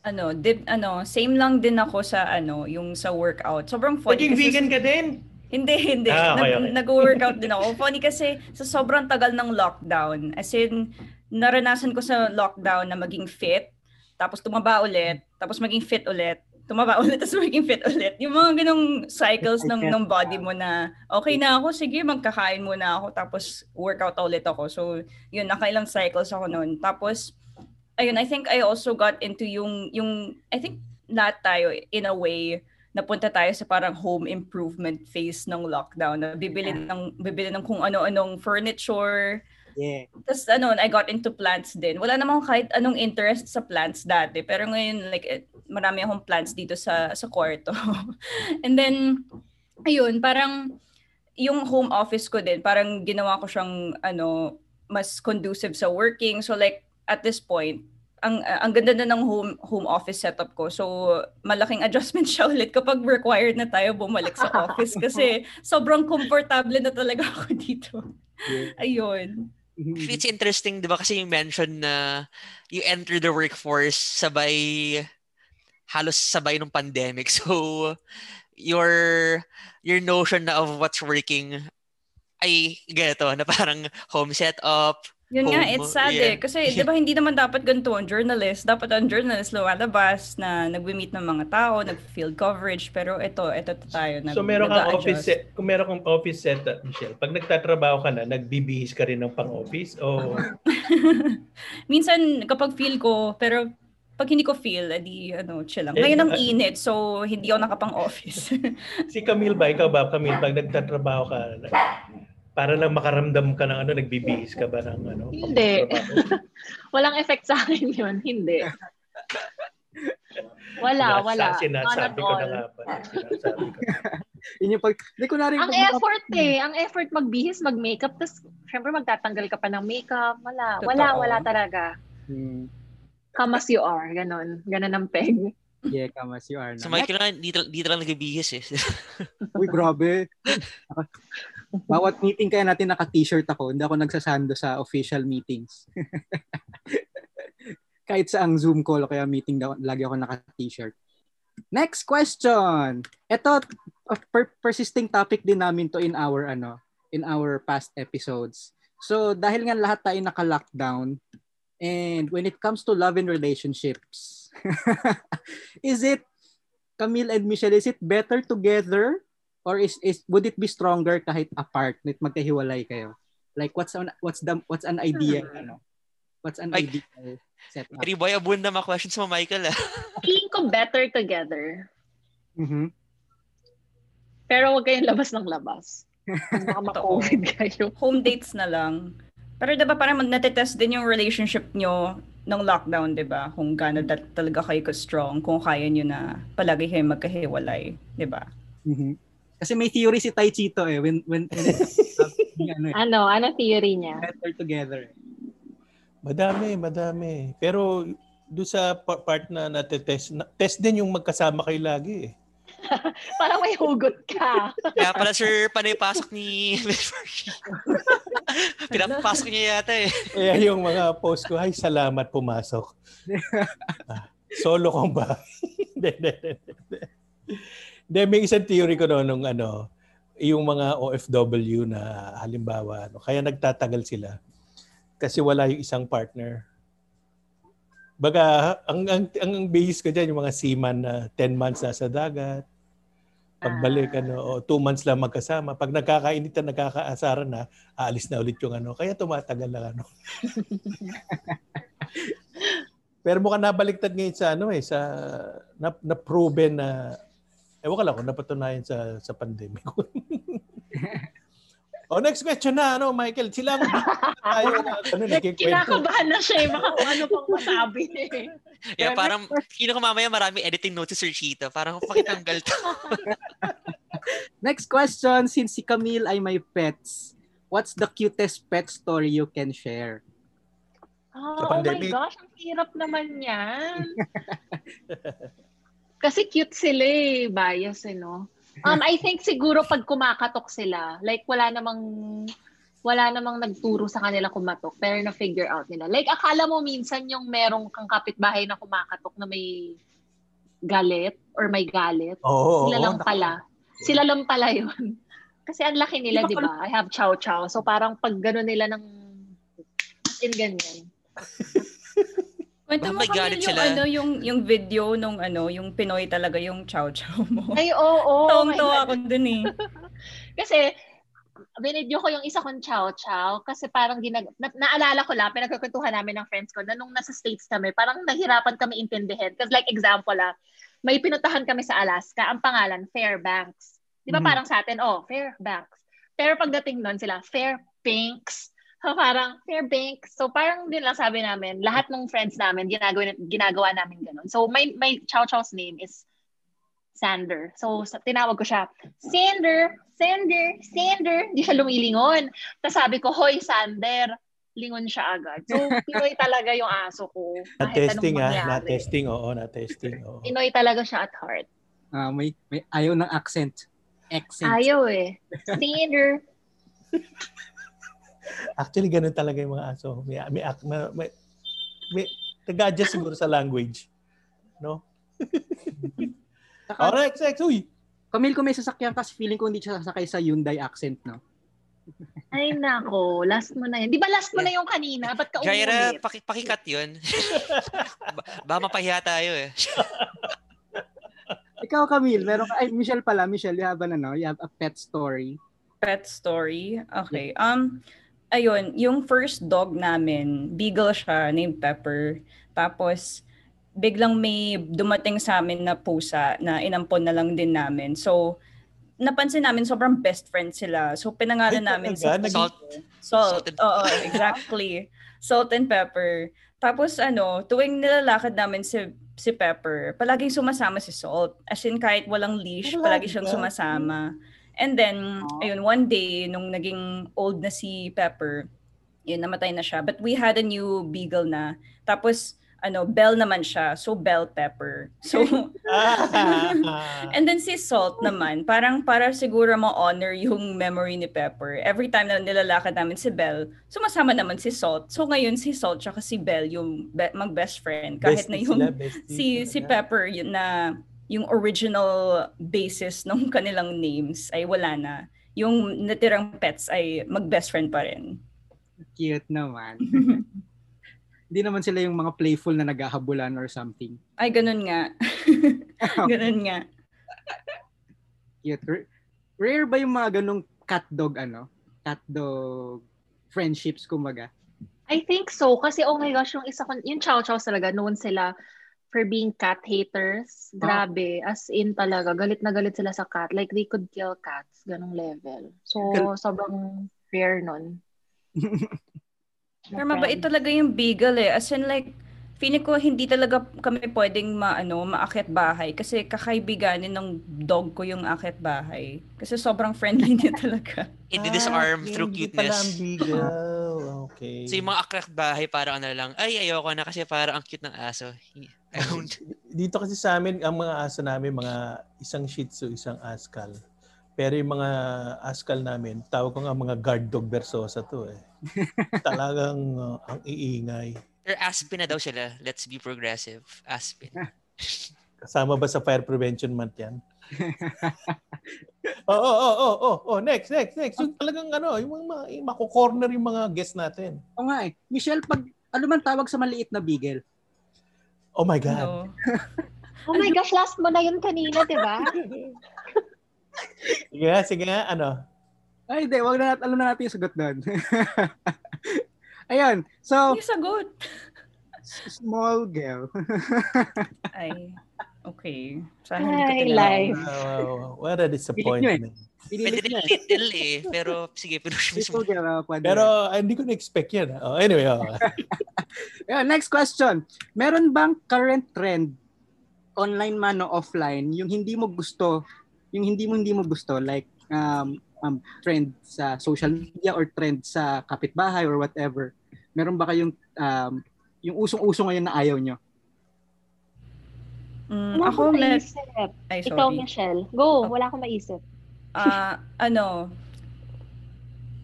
Ano, dip, ano, same lang din ako sa ano, yung sa workout. Sobrang funny. Naging vegan ka din? Hindi, hindi. Ah, okay, okay. Nag, nag-workout din ako. Funny kasi sa sobrang tagal ng lockdown, as in, naranasan ko sa lockdown na maging fit, tapos tumaba ulit, tapos maging fit ulit, tumaba <laughs> ulit, tapos maging fit ulit. Yung mga ganong cycles ng, ng body mo na, okay na ako, sige, magkakain muna ako, tapos workout ulit ako. So, yun, nakailang cycles ako noon. Tapos, ayun, I think I also got into yung, yung, I think lahat tayo, in a way, napunta tayo sa parang home improvement phase ng lockdown na bibili ng bibili ng kung ano-anong furniture. Yeah. Tapos ano, I got into plants din. Wala namang kahit anong interest sa plants dati, pero ngayon like eh, marami akong plants dito sa sa kwarto. <laughs> And then ayun, parang yung home office ko din, parang ginawa ko siyang ano mas conducive sa working. So like at this point, ang ang ganda na ng home home office setup ko. So malaking <laughs> adjustment siya ulit kapag required na tayo bumalik sa <laughs> office kasi sobrang komportable na talaga ako dito. Yeah. Ayun. It's interesting, 'di ba? Kasi you mentioned na you enter the workforce sabay halos sabay ng pandemic. <laughs> So your your notion na of what's working ay ganito na parang home setup, yun home, nga, it's sad yeah. eh. Kasi <laughs> di ba hindi naman dapat ganito ang journalist. Dapat ang journalist lumalabas na nagwi-meet ng mga tao, nag-field coverage. Pero ito, ito tayo. Nag, so meron kang office set, kung meron kang office setup, Michelle, pag nagtatrabaho ka na, nagbibihis ka rin ng pang-office? O... <laughs> Minsan kapag feel ko, pero pag hindi ko feel, edi ano, chill lang. Ngayon ang init, so hindi ako nakapang-office. <laughs> si Camille ba, ikaw ba, Camille, pag nagtatrabaho ka, para lang makaramdam ka ng ano, nagbibihis ka ba ng ano? Hindi. <laughs> Walang effect sa akin yun. Hindi. Wala, wala. Sinasabi ko na nga pa. Sinasabi ko. Yung pag, di ko na rin ang effort eh. Ang effort magbihis, mag-makeup, tapos syempre magtatanggal ka pa ng makeup. Wala, Totoo. wala, wala talaga. Hmm. Come as you are. Ganon. Ganon ang peg. Yeah, come as you are. So Michael na, dito, dito lang nagbibihis eh. Uy, grabe. <laughs> <laughs> Bawat meeting kaya natin naka-t-shirt ako. Hindi ako nagsasando sa official meetings. <laughs> Kahit sa ang Zoom call kaya meeting daw, lagi ako naka-t-shirt. Next question. Ito, per- persisting topic din namin to in our ano, in our past episodes. So, dahil nga lahat tayo naka-lockdown, and when it comes to love and relationships, <laughs> is it Camille and Michelle, is it better together or is is would it be stronger kahit apart, nit magkahiwalay kayo? Like what's an what's the what's an idea hmm. ano? What's an like, ideal setup? Very boy abunda mga questions mo Michael. Ah. <laughs> Feeling ko better together. Mhm. Pero wag kayong labas ng labas. Baka <laughs> ma-COVID kayo. Home dates na lang. Pero diba parang mag-test din yung relationship nyo ng lockdown, 'di ba? Kung gaano talaga kayo ka-strong, kung kaya niyo na palagi kayo magkahiwalay, 'di ba? Mhm. Kasi may theory si Tai Chito eh when when, when <laughs> ano, eh, Ano, ano theory niya? better together. eh. Madami, madami. Pero do sa pa- part na natetest, na, test din yung magkasama kayo lagi eh. <laughs> Parang may hugot ka. <laughs> Kaya pala sir, panay pasok ni Pinapasok niya yata eh. Kaya yung mga post ko, ay salamat pumasok. Ah, solo kong ba? Hindi, may isang theory ko noon nung ano, yung mga OFW na halimbawa, ano, kaya nagtatagal sila kasi wala yung isang partner. Baga, ang, ang, ang, ang base ko dyan, yung mga seaman na 10 months nasa dagat, pagbalik, ano, o 2 months lang magkasama. Pag nagkakainitan, nagkakaasaran na, aalis na ulit yung ano. Kaya tumatagal lang ano. <laughs> Pero mukhang nabaliktad ngayon sa ano eh, sa na, na proven na ewan ko lang kung napatunayan sa sa pandemic. <laughs> o next question na ano Michael, sila ang <laughs> tayo na ano. Kinakabahan na siya eh. Baka kung ano pang masabi eh. Yeah, parang, kino ko mamaya marami editing notes si Sir Chito. Parang pakitanggal to. <laughs> Next question, since si Camille ay may pets, what's the cutest pet story you can share? Oh, oh my gosh, ang hirap naman yan. Kasi cute sila eh, bias eh, no? Um, I think siguro pag kumakatok sila, like wala namang wala namang nagturo sa kanila kumatok, pero na-figure out nila. Like, akala mo minsan yung merong kang kapitbahay na kumakatok na may galit or may galit. Oo, sila lang pala. Sila lang pala yun. <laughs> Kasi ang laki nila, di ba? I have chow chow. So parang pag gano'n nila ng in ganyan. Kwento mo kami galit yung sila. ano yung yung video nung ano yung Pinoy talaga yung chow chow mo. Ay, oo. Oh, Tawang-tawa ako dun eh. <laughs> Kasi, binidyo ko yung isa kong chow chow kasi parang ginag... Na- naalala ko lang, pinagkukwentuhan namin ng friends ko na nung nasa States kami, parang nahirapan kami intindihin. Because like example ah, may pinuntahan kami sa Alaska, ang pangalan, Fairbanks. Di ba Mhm. parang sa atin, oh, Fairbanks. Pero pagdating nun sila, Fairbanks. So parang Fairbanks. So parang din lang sabi namin, lahat ng friends namin, ginagawa, ginagawa namin ganun. So my, my chow chow's name is Sander. So, tinawag ko siya, Sander, Sander, Sander. <laughs> Hindi siya lumilingon. Tapos sabi ko, Hoy, Sander. Lingon siya agad. So, <laughs> Pinoy talaga yung aso ko. Na-testing anong ah, na-testing, oo, na-testing. Oo. Pinoy talaga siya at heart. Ah, may, may ayaw ng accent. Accent. Ayaw eh. <laughs> Sander. Actually, ganun talaga yung mga aso. May, may, may, may, may nag-adjust siguro sa language. No? Saka, Alright, sex, uy! Camille, kung may sasakyan kasi feeling ko hindi siya sasakay sa Hyundai accent, no? <laughs> Ay nako, last mo na yun. Di ba last mo na yung kanina? Ba't ka Jaira, umulit? paki, pakikat yun. ba, <laughs> ba mapahiya tayo eh. <laughs> Ikaw, Camille, meron ka, ay, Michelle pala, Michelle, you have an, ano, you have a pet story. Pet story. Okay. Um ayun, yung first dog namin, beagle siya, named Pepper. Tapos biglang may dumating sa amin na pusa na inampon na lang din namin. So napansin namin sobrang best friend sila. So pinangalan Ay, namin sa Salt. Salt. Salted. Oo, exactly. Salt and pepper. Tapos ano, tuwing nilalakad namin si si Pepper, palaging sumasama si Salt. As in kahit walang leash, palagi siyang sumasama. And then, ayun, one day, nung naging old na si Pepper, yun, namatay na siya. But we had a new beagle na. Tapos, ano, Bell naman siya. So, Bell Pepper. So, <laughs> and then si Salt naman, parang para siguro ma-honor yung memory ni Pepper. Every time na nilalakad namin si Bell, sumasama naman si Salt. So, ngayon si Salt tsaka si Bell yung be- mag-best friend. Kahit na Bestie yung sila, si si. Pepper yun na yung original basis <laughs> ng kanilang names ay wala na. Yung natirang pets ay mag-best friend pa rin. Cute naman. <laughs> Hindi naman sila yung mga playful na naghahabulan or something. Ay, ganun nga. <laughs> ganun nga. Cute. R- Rare ba yung mga ganong cat dog, ano? Cat dog friendships, kumbaga? I think so. Kasi, oh my gosh, yung isa ko, yung chow chows talaga, known sila for being cat haters. Grabe. As in talaga, galit na galit sila sa cat. Like, they could kill cats. Ganong level. So, Gal- sobrang rare nun. Pero mabait talaga yung beagle eh. As in like, feeling ko hindi talaga kami pwedeng maano, maakyat bahay kasi kakaibiganin ng dog ko yung akyat bahay. Kasi sobrang friendly niya <laughs> talaga. I-disarm Ah, through hindi pala ang cuteness. Okay. So yung mga akyat bahay parang ano lang, ay ayoko na kasi parang ang cute ng aso. I don't Dito kasi sa amin, ang mga aso namin, mga isang Shih Tzu, isang Askal. Pero yung mga Askal namin, tawag ko nga mga guard dog versosa to eh. <laughs> Talagang uh, ang iingay. Or Aspin na daw sila. Let's be progressive. Aspin. <laughs> Kasama ba sa fire prevention month yan? <laughs> Oo, oh, oh, oh, oh, oh, next, next, next. Yung talagang ano, yung mga yung mako-corner yung mga guests natin. O nga eh. Michelle, pag ano man tawag sa maliit na beagle? Oh my God. <laughs> Oh my gosh, last mo na yun kanina, di ba? Sige nga, sige nga, ano? Ay, hindi. Wag na natin, alam na natin yung sagot doon. <laughs> Ayun. So, Yung sagot. small girl. Ay, okay. Sana hindi ko Ay, tinawag. life. Wow, what a eh. disappointment. Pwede rin niya eh. little eh. Pero sige, pinush mo pwede. Pero ah, hindi ko na-expect yan. ah. Oh, anyway, oh. <laughs> Ayun, next question. Meron bang current trend online man o offline yung hindi mo gusto, yung hindi mo hindi mo gusto like um, um trend sa social media or trend sa kapitbahay or whatever. Meron ba kayong um, yung usong-uso ngayon na ayaw nyo? Mm, Wala ako, akong maisip. ay, Ikaw, sorry. Michelle. Go, wala akong maisip. Ah, ano,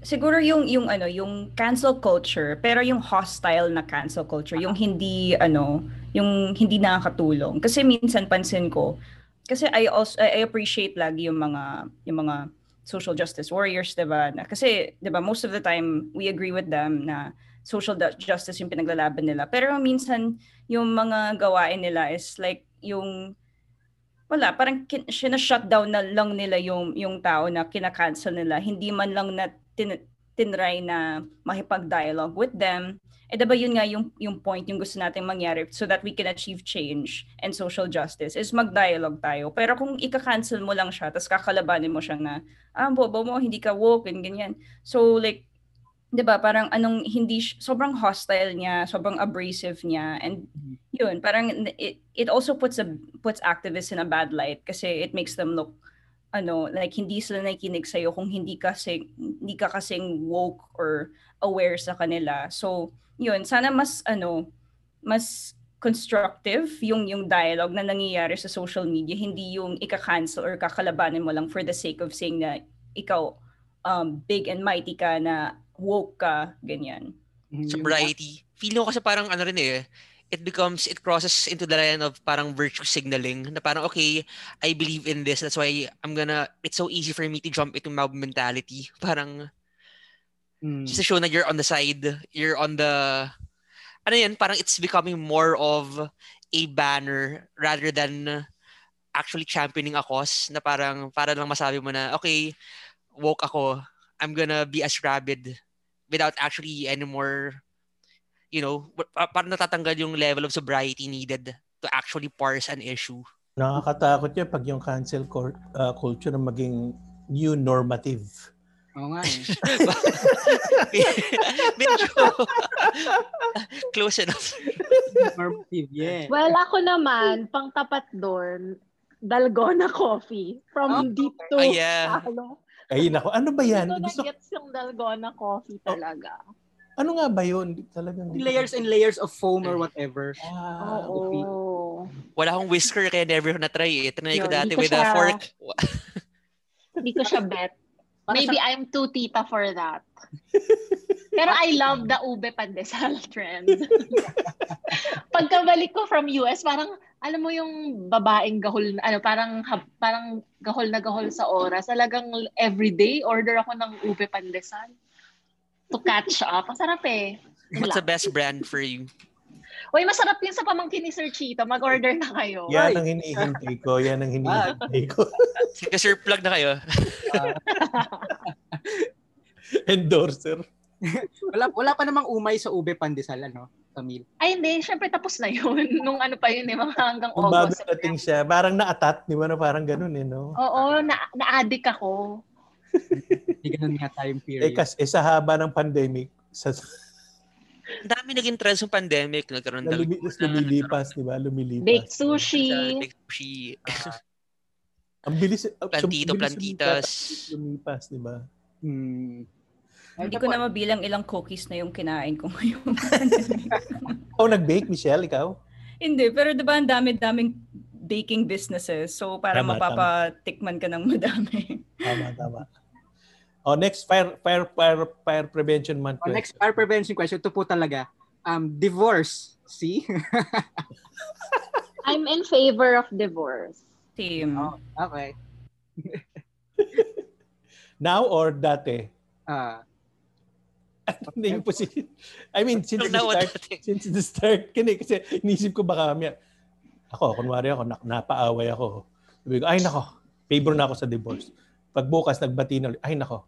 siguro yung yung ano, yung cancel culture, pero yung hostile na cancel culture, yung hindi ano, yung hindi nakakatulong. Kasi minsan pansin ko, kasi I also I appreciate lagi yung mga yung mga social justice warriors, 'di ba? Kasi 'di ba most of the time we agree with them na social justice yung pinaglalaban nila. Pero minsan yung mga gawain nila is like yung wala, parang kin- shutdown na lang nila yung yung tao na kina-cancel nila. Hindi man lang na tin- tinry na makipag-dialogue with them. Eh diba yun nga yung, yung point, yung gusto nating mangyari so that we can achieve change and social justice is mag-dialogue tayo. Pero kung ika-cancel mo lang siya, tapos kakalabanin mo siya na, ah, bobo mo, hindi ka woke, and ganyan. So like, 'di ba? Parang anong hindi sobrang hostile niya, sobrang abrasive niya. And yun, parang it, it also puts a puts activists in a bad light kasi it makes them look ano, like hindi sila nakikinig sa kung hindi kasi hindi ka kasing woke or aware sa kanila. So, yun, sana mas ano, mas constructive yung yung dialogue na nangyayari sa social media, hindi yung ika-cancel or kakalabanin mo lang for the sake of saying na ikaw um, big and mighty ka na woke ka, ganyan. sobriety. Feeling ko kasi parang ano rin eh, it becomes, it crosses into the line of parang virtue signaling na parang, okay, I believe in this. That's why I'm gonna, it's so easy for me to jump into mob mentality. <laughs> Parang, just to show na you're on the side, you're on the, ano yan, parang it's becoming more of a banner rather than actually championing a cause na parang, para lang masabi mo na, okay, woke ako, I'm gonna be as rabid without actually any more you know, pa- parang natatanggal yung level of sobriety needed to actually parse an issue. Nakakatakot yan pag yung cancel cor- uh, culture na maging new normative. Oo nga eh. <laughs> Medyo <laughs> close enough. Normative, yeah. Well, ako naman, pang tapat doon, Dalgona Coffee. From Oh, deep to, oh, yeah. ano, Ay, nako, ano ba yan? dito Gusto, na-gets yung Dalgona Coffee talaga. ano nga ba yun? Talagang Layers and layers of foam or whatever. Ah, Oo. Wala akong whisker kaya never ko na-try eh. Tinry ko dati ko with a siya- fork. Hindi ko siya bet. <laughs> Para Maybe I'm too tita for that. <laughs> Pero I love the ube pandesal trend. <laughs> Pagkabalik ko from US, parang alam mo yung babaeng gahol na- ano parang hab- parang gahol na gahol sa oras. Talagang everyday order ako ng ube pandesal to catch up. Ang sarap eh. What's the best brand for you? Uy, masarap yun sa pamangkin ni Sir Chito. Mag-order na kayo. Yan ang hinihintay ko. Yan ang hinihintay ko. Sige, sir, plug na kayo. <laughs> Endorser. <laughs> wala, wala pa namang umay sa ube pandesal, ano, Camille? Ay, hindi. Syempre, tapos na yun. <laughs> Nung ano pa yun, eh, mga hanggang bago August. dating siya, parang na-atat, di ba na parang ganun eh, no? Oo, na, na-addict ako. Hindi ganun nga time Eh, period. kas, eh, sa haba ng pandemic, sa, Ang dami naging trends ng pandemic. Nagkaroon Na daw. lumi- lumilipas, di ba? Lumilipas. Baked sushi. Big sushi. Ang bilis. ang- Plantito, ang bilis plantitas. Lumipas, di ba? Hmm. Hindi ko na mabilang ilang cookies na yung kinain ko <laughs> ngayon. <laughs> Oh, nag-bake, Michelle, ikaw? Hindi, pero 'di ba ang dami-daming baking businesses. So para Tama, mapapatikman ka ng madami. Tama, tama. Oh, next fire fire fire fire prevention month. Oh, next fire prevention question, ito po talaga. Um, divorce. See? <laughs> I'm in favor of divorce. Team. Oh, okay. Now or dati? Ah, Hindi yung position. I mean, since the start, since the start, <laughs> kini, kasi inisip ko baka may, ako, kunwari ako, na, napaaway ako. Sabi ko, ay nako, favor na ako sa divorce. Pag bukas, nagbati na ulit, ay nako,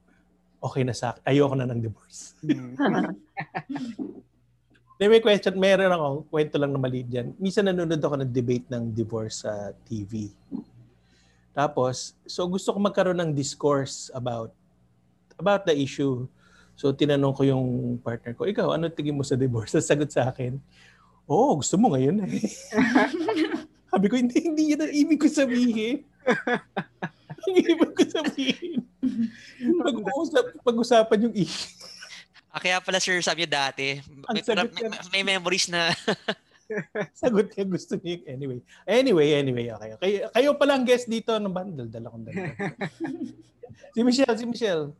okay na sa akin. Ayoko na ng divorce. <laughs> Then may question, meron akong kwento lang na mali dyan. Minsan nanonood ako ng debate ng divorce sa TV. Tapos, so gusto ko magkaroon ng discourse about about the issue. So tinanong ko yung partner ko, ikaw, ano tingin mo sa divorce? Tapos sagot sa akin, oo, oh, gusto mo ngayon eh. <laughs> Sabi ko, hindi, hindi yun ang ibig ko sabihin. <laughs> ang ibig ko sabihin. <laughs> Pag-uusap, pag-usapan yung issue. Ah, kaya pala sir, sabi niyo dati, may, sagot may, may memories na Sagot niya, gusto niya. Anyway. Anyway, anyway. Okay. Kayo, kayo pala ang guest dito. Ano ba? Daldal akong daldal. si Michelle, si Michelle.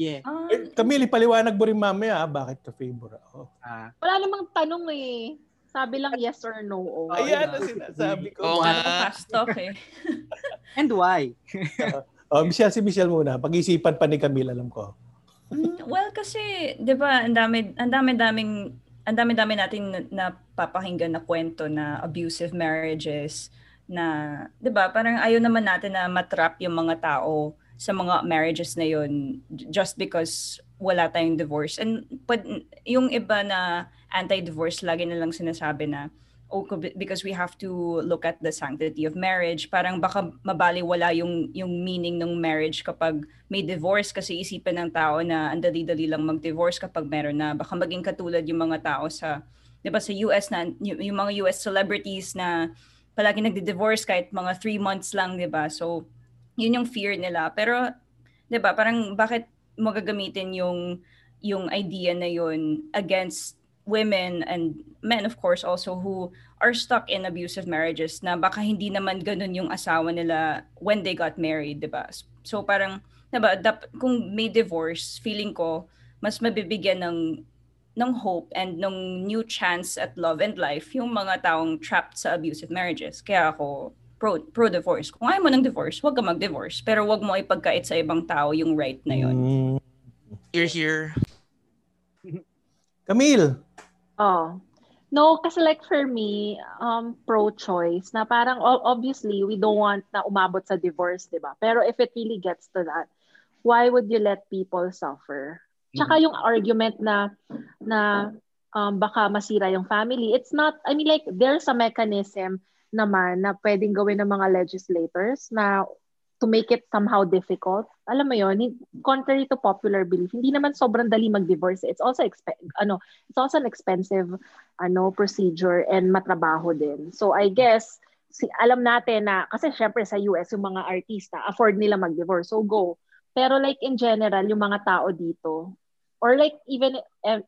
Yeah. Eh, Camille, paliwanag mo rin mamaya ah, bakit ka favor ako. Ah, Wala namang tanong eh. Sabi lang yes or no. Oh. Ayan ang sinasabi ko. Oo nga. Fast talk eh. <laughs> and why? <laughs> Oh, Michelle, si Michelle muna. Pag-isipan pa ni Camille, alam ko. Mm, well, kasi, di ba, ang dami, ang dami-daming, ang dami-dami nating na- napapakinggan na kwento na abusive marriages na, di ba, parang ayaw naman natin na matrap yung mga tao sa mga marriages na yun j- just because wala tayong divorce. And pag, yung iba na anti-divorce, lagi na lang sinasabi na, oh, because we have to look at the sanctity of marriage. Parang baka mabaliwala yung, yung meaning ng marriage kapag may divorce kasi isipan ng tao na ang dali-dali lang mag-divorce kapag meron na. Baka maging katulad yung mga tao sa, di ba sa US na, yung, yung mga US celebrities na palagi nagdi-divorce kahit mga three months lang, di ba? So, yun yung fear nila. Pero, di ba, parang bakit magagamitin yung yung idea na yun against women and men of course also who are stuck in abusive marriages na baka hindi naman ganun yung asawa nila when they got married, 'di ba? So parang 'di ba, dap- kung may divorce, feeling ko mas mabibigyan ng ng hope and ng new chance at love and life yung mga taong trapped sa abusive marriages. Kaya ako pro pro divorce. Kung ayaw mo ng divorce, huwag ka mag-divorce, pero huwag mo ipagkait sa ibang tao yung right na yun. Mm. you're here. Camille, Oh. No, kasi like for me, um, pro-choice, na parang obviously, we don't want na umabot sa divorce, di ba? Pero if it really gets to that, why would you let people suffer? Tsaka yung argument na, na um, baka masira yung family, it's not, I mean like, there's a mechanism naman na pwedeng gawin ng mga legislators na to make it somehow difficult. Alam mo yon, contrary to popular belief, hindi naman sobrang dali mag-divorce. It's also exp- ano, it's also an expensive ano procedure and matrabaho din. So I guess si alam natin na kasi syempre sa US yung mga artista afford nila mag-divorce. So go. Pero like in general yung mga tao dito or like even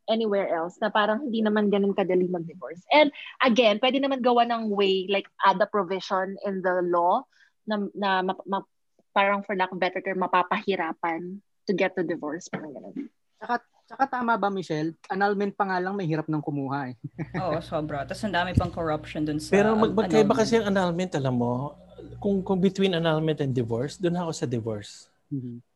anywhere else na parang hindi naman ganun kadali mag-divorce. And again, pwede naman gawa ng way like add a provision in the law na, na ma- ma- parang for lack of better term mapapahirapan to get to divorce parang ganun. Tsaka, tsaka tama ba, Michelle? Annulment pa nga lang, may hirap ng kumuha eh. <laughs> Oo, sobra. Tapos ang dami pang corruption dun sa pero mag magkaiba kasi ang annulment, alam mo, kung, kung between annulment and divorce, doon ako sa divorce.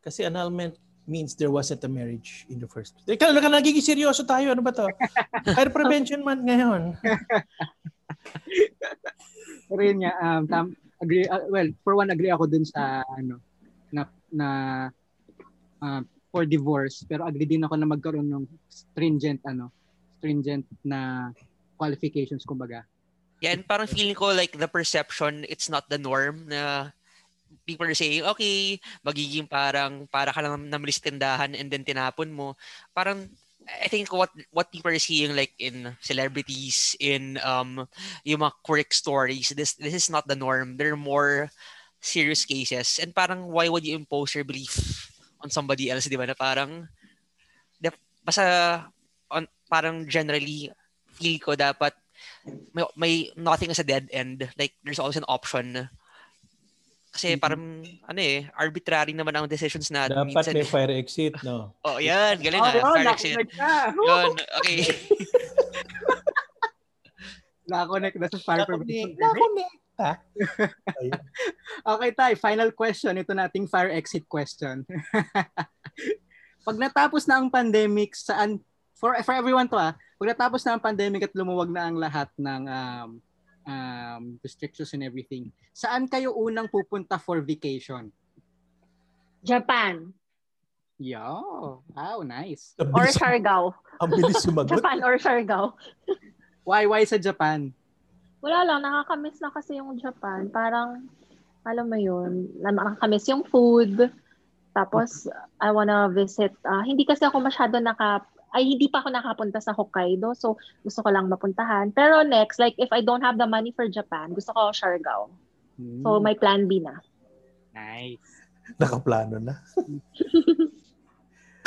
Kasi annulment means there wasn't a marriage in the first place. Teka, ka nagiging seryoso tayo. Ano ba to? Fire prevention month ngayon. <laughs> Pero yun nga, um, tam, agree, uh, well, for one, agree ako dun sa, ano, na, na uh, for divorce. Pero agree din ako na magkaroon ng stringent, ano, stringent na qualifications, kumbaga. Yeah, and parang feeling ko like the perception, it's not the norm na people are saying, okay, magiging parang para ka lang namalis tindahan and then tinapon mo. Parang I think what what people are seeing like in celebrities in um yung mga quirk stories this this is not the norm. There are more serious cases. And parang why would you impose your belief on somebody else di ba? Na parang de, basta on parang generally feel ko dapat may, may nothing is a dead end. Like there's always an option kasi parang ano eh arbitrary naman ang decisions na Dapat minsan. may fire exit, no? <laughs> Oh, yan. Galing Oh, ah. yun, Fire exit. ka. Yun. <laughs> Okay. <laughs> Nakakonect na sa fire prevention. Nakakonekta. okay, tayo. Final question. Ito nating fire exit question. Pag natapos na ang pandemic, saan, for, for everyone to ah, pag natapos na ang pandemic at lumuwag na ang lahat ng um, um, restrictions and everything, saan kayo unang pupunta for vacation? Japan. Yo, wow, nice. Or Siargao. Ang bilis sumagot. Japan or Siargao. Why, why sa Japan? Wala lang, nakakamiss na kasi yung Japan. Parang, alam mo yun, na- nakakamiss yung food. Tapos, I wanna visit. ah, hindi kasi ako masyado naka, ay hindi pa ako nakapunta sa Hokkaido. So, gusto ko lang mapuntahan. Pero next, like if I don't have the money for Japan, gusto ko Siargao. So, may plan B na. Nice. Nakaplano na.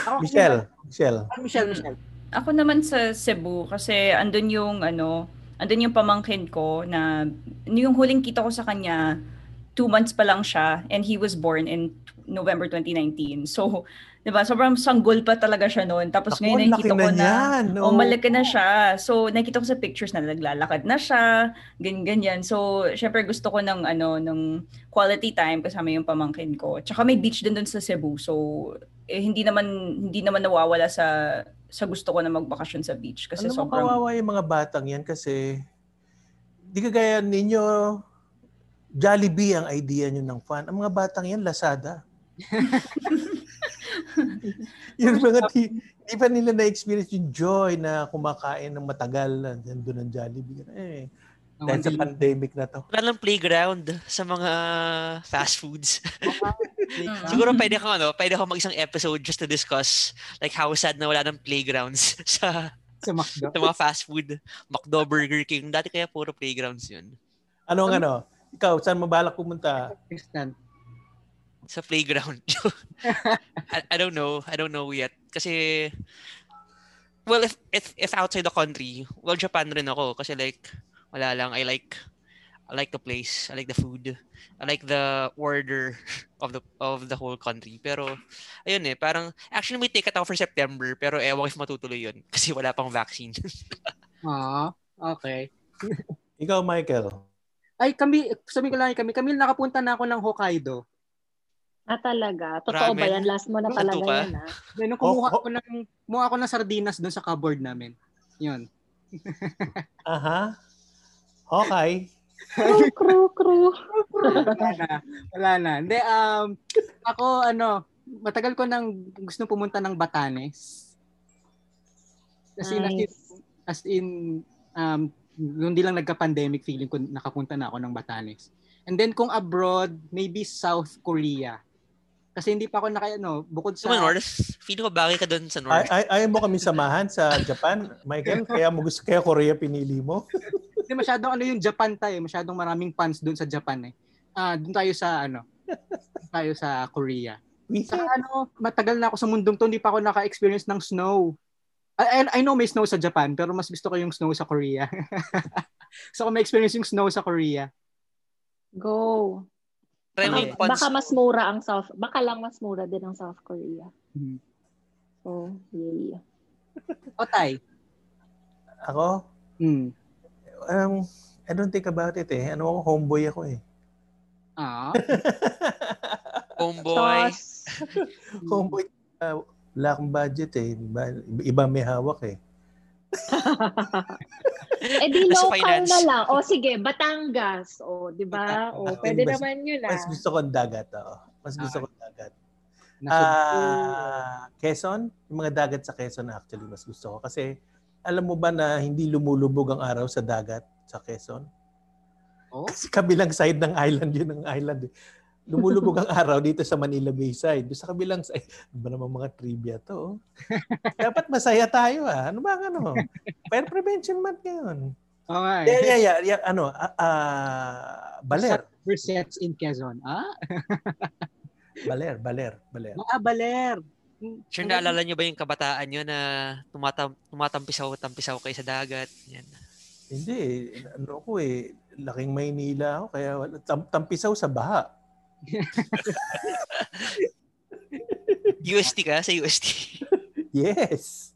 Ako, Michelle, Michelle. Ah, Michelle, Michelle. Ako naman sa Cebu kasi andun yung ano, andun yung pamangkin ko na yung huling kita ko sa kanya, two months pa lang siya and he was born in November 2019. So, <laughs> 'di ba? Sobrang sanggol pa talaga siya noon. Tapos Ako, ngayon nakita ko na na, oh, no? malaki na siya. So, nakita ko sa pictures na naglalakad na siya, ganyan ganyan. So, syempre gusto ko ng ano, ng quality time kasama yung pamangkin ko. Tsaka may beach din doon sa Cebu. So, eh, hindi naman hindi naman nawawala sa sa gusto ko na magbakasyon sa beach kasi Ano sobrang kawawa yung mga batang yan kasi di kagaya ninyo Jollibee ang idea nyo ng fun. Ang mga batang yan, Lazada. <laughs> yung mga di, di pa nila na-experience yung joy na kumakain ng matagal na nandun ng Jollibee. Eh, dahil sa pandemic na to. Wala lang playground sa mga fast foods. <laughs> Siguro pwede kang ano, pwede kang mag-isang episode just to discuss like how sad na wala ng playgrounds <laughs> sa sa McDo. sa mga fast food, McDo, Burger King. Dati kaya puro playgrounds yun. Anong ano? Ikaw, saan mo balak pumunta? Tristan. Sa playground. <laughs> I, I don't know. I don't know yet. Kasi, well, if, if, if outside the country, well, Japan rin ako. Kasi like, wala lang. I like, I like the place. I like the food. I like the order <laughs> of the of the whole country. Pero, ayun eh, parang, actually may ticket ako for September, pero ewan if matutuloy yun. <laughs> Kasi wala pang vaccine. Ah, okay. Ikaw, Michael. Ay, kami, sabi ko lang kami, kami nakapunta na ako ng Hokkaido. Ah, talaga? Totoo ba Ramen? yan? Last mo na Nung- talaga yan, ah. Then, nung kumuha ako ng, kumuha ako ng sardinas doon sa cupboard namin. Yun. <laughs> Aha. Okay. Crew, crew, crew. wala na. Wala na. Hindi, um, ako, ano, matagal ko nang gusto pumunta ng Batanes. Kasi as in, as in um, nung di lang nagka-pandemic, feeling ko nakapunta na ako ng Batanes. And then kung abroad, maybe South Korea. Kasi hindi pa ako naka, ano, bukod sa... Sa North, feeling ko bagay ka doon sa Ay, North. ay, ayaw mo kami samahan sa Japan, Michael? Kaya mo gusto, kaya Korea pinili mo? Hindi masyadong ano yung Japan tayo, masyadong maraming fans doon sa Japan eh. Ah, doon tayo sa ano, doon tayo sa Korea. Sa ano, matagal na ako sa mundong to, hindi pa ako naka-experience ng snow. I, I, I know may snow sa Japan, pero mas gusto ko yung snow sa Korea. <laughs> so kung may experience yung snow sa Korea. Go. Mo Baka, baka mas mura ang South, baka lang mas mura din ang South Korea. Hmm. So, yay. O tay? Ako? Hmm. Um, I don't think about it eh. Ano ako, homeboy ako eh. Ah. <laughs> Homeboy. homeboy. Uh, wala akong budget eh. Iba, iba may hawak eh. Eh di local finance. na lang. O sige, Batangas. O, di ba? O, pwede Mas- naman yun ah. Mas gusto ko ang dagat. Oo. Mas gusto ko ang dagat. Ah, Quezon, yung mga dagat sa Quezon actually mas gusto ko kasi alam mo ba na hindi lumulubog ang araw sa dagat sa Quezon? Oh? Kasi kabilang side ng island yun ang island. eh. Lumulubog ang araw dito sa Manila Bayside. Doon sa kabilang side, ano ba naman mga trivia to? oh? Dapat masaya tayo ah. Ano ba ang ano? Fire Prevention Month ngayon. Oo nga eh. Yeah, yeah, yeah. yeah ano, ah, ah, baler. Resets in Quezon. Ah? <laughs> Baler, baler, baler. Mga baler. Sure naalala niyo ba yung kabataan nyo na tumatam tumatampisaw-tampisaw kayo sa dagat? Yan. Hindi, ano ko eh, laking Maynila ako, kaya tam, tampisaw sa baha. <laughs> UST ka sa UST. Yes.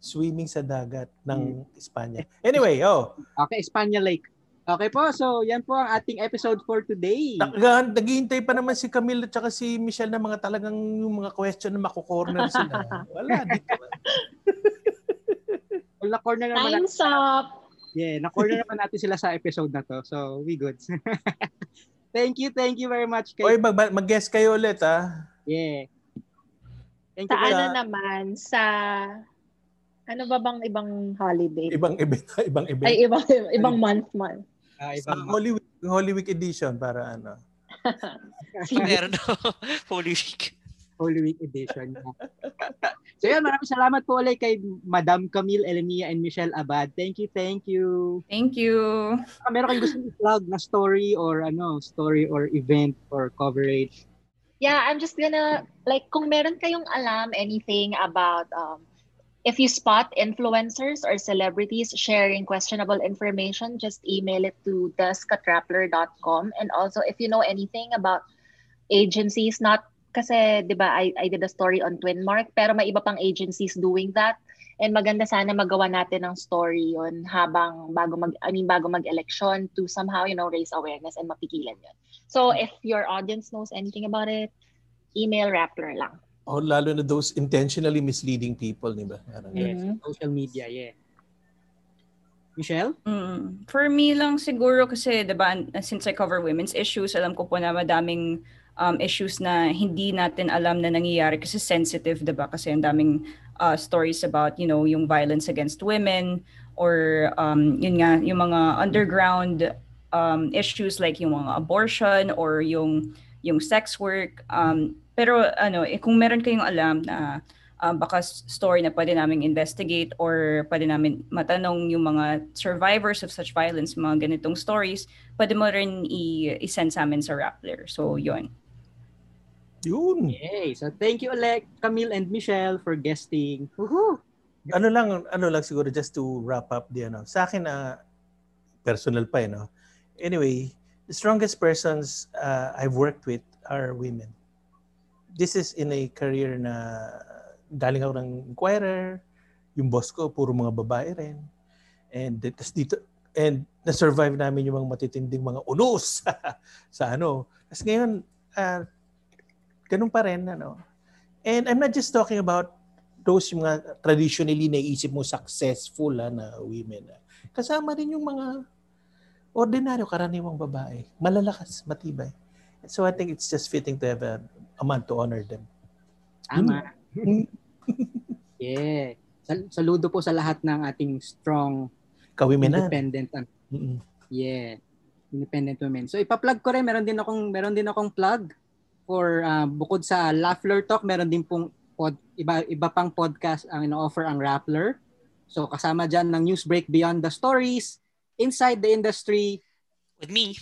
Swimming sa dagat ng Espanya. Anyway, oh. Okay, Espanya Lake. Okay po, so yan po ang ating episode for today. Nag- naghihintay pa naman si Camille at saka si Michelle na mga talagang yung mga question na mako-corner <laughs> sila. Wala, dito. <laughs> Well, na-corner naman Time's up! Yeah, na-corner naman natin sila sa episode na to. So, we good. Thank you, thank you very much. Kay... Oy, mag- mag-guest kayo ulit, ah. Yeah. Thank Sa you. ano very- naman, sa... Ano ba bang ibang holiday? Ibang event, <laughs> ibang event. Ay, ibang, ibang month month. Ah, Sa Holy Week, Holy Week edition para ano. <laughs> Meron no? <laughs> Holy Week. Holy Week edition. so yan, maraming salamat po ulit kay Madam Camille Elimia and Michelle Abad. Thank you, thank you. Thank you. Ah, meron kayong gusto i-plug na story or ano, story or event or coverage? Yeah, I'm just gonna, like, kung meron kayong alam anything about, um, if you spot influencers or celebrities sharing questionable information, just email it to desk@rappler.com. And also, if you know anything about agencies, not kasi, di ba, I, I did a story on Twinmark, pero may iba pang agencies doing that. And maganda sana magawa natin ng story yun habang bago mag, I mean, bago mag-election to somehow, you know, raise awareness and mapigilan yun. So, if your audience knows anything about it, email Rappler lang. Oh, lalo na those intentionally misleading people, di ba? Yes, Mhm. social media, yeah. Michelle? Mm. For me lang siguro kasi, di ba, since I cover women's issues, alam ko po na madaming um, issues na hindi natin alam na nangyayari kasi sensitive, di ba? Kasi ang daming uh, stories about, you know, yung violence against women or um, yun nga, yung mga underground um, issues like yung mga abortion or yung yung sex work. Um, pero ano, eh, kung meron kayong alam na um, baka story na pwede namin investigate or pwede namin matanong yung mga survivors of such violence, mga ganitong stories, pwede mo rin i- i-send sa amin sa Rappler. So, yun. Yun. Yay! So thank you ulit, Camille and Michelle for guesting. Woohoo! Ano lang, ano lang siguro just to wrap up the ano. Sa akin na personal pa eh, no? Anyway, the strongest persons uh, I've worked with are women. This is in a career na galing ako ng inquirer, yung boss ko puro mga babae rin. And tas dito and na-survive namin yung mga matitinding mga unos <laughs> sa ano. Tapos ngayon, uh, ganun pa rin, ano. And I'm not just talking about those yung mga traditionally naisip mo successful ha, na women. ah. Kasama rin yung mga ordinaryo karaniwang babae. Malalakas, matibay. So I think it's just fitting to have a, a month to honor them. Tama. Hmm. <laughs> Yeah. Sal- saludo po sa lahat ng ating strong Kawimenan. independent Mm-mm. Yeah. Independent women. So ipa-plug ko rin, meron din akong meron din akong plug for uh, bukod sa Laughler Talk, meron din pong pod, iba iba pang podcast ang ino-offer ang Rappler. So kasama diyan ng Newsbreak Beyond the Stories, Inside the Industry with me,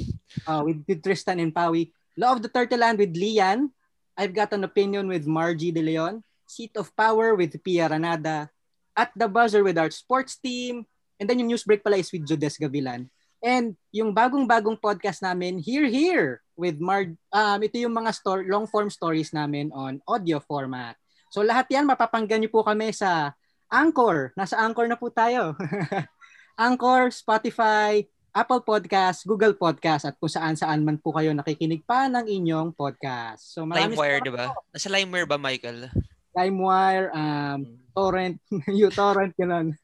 uh, with, with Tristan and Pawi, Law of the Turtle Land with Lian, I've got an opinion with Margie De Leon, Seat of Power with Pia Ranada, At the Buzzer with our sports team, and then yung Newsbreak pala is with Jodes Gavilan. And yung bagong-bagong podcast namin, Here Here, with Mar um, ito yung mga story, long form stories namin on audio format. So lahat yan, mapapanggan niyo po kami sa Anchor. Nasa Anchor na po tayo. <laughs> Anchor, Spotify, Apple Podcast, Google Podcast, at kung saan-saan man po kayo nakikinig pa ng inyong podcast. So maraming LimeWire, di ba? Nasa LimeWire ba, Michael? LimeWire, um, Torrent, <laughs> uTorrent, gano'n.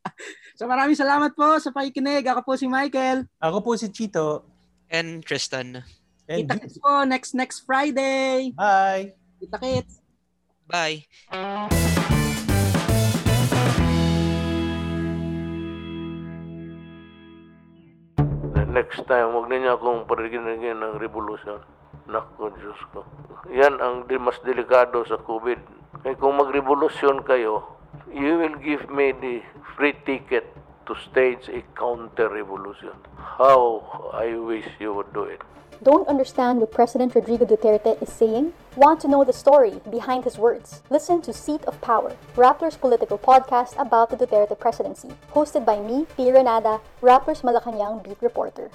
<laughs> so maraming salamat po sa pakikinig. Ako po si Michael. Ako po si Chito. And Tristan. And Kita-kits po next next Friday. Bye. Kita-kits. Bye. Next time, huwag ninyo akong parigin ng revolution. Naku, Diyos ko. Yan ang di mas delikado sa COVID. Kaya kung magrevolusyon kayo, you will give me the free ticket to stage a counter-revolution. How I wish you would do it. Don't understand what President Rodrigo Duterte is saying? Want to know the story behind his words? Listen to Seat of Power, Rappler's political podcast about the Duterte presidency, hosted by me, P. Renada, Rappler's Malacanang beat reporter.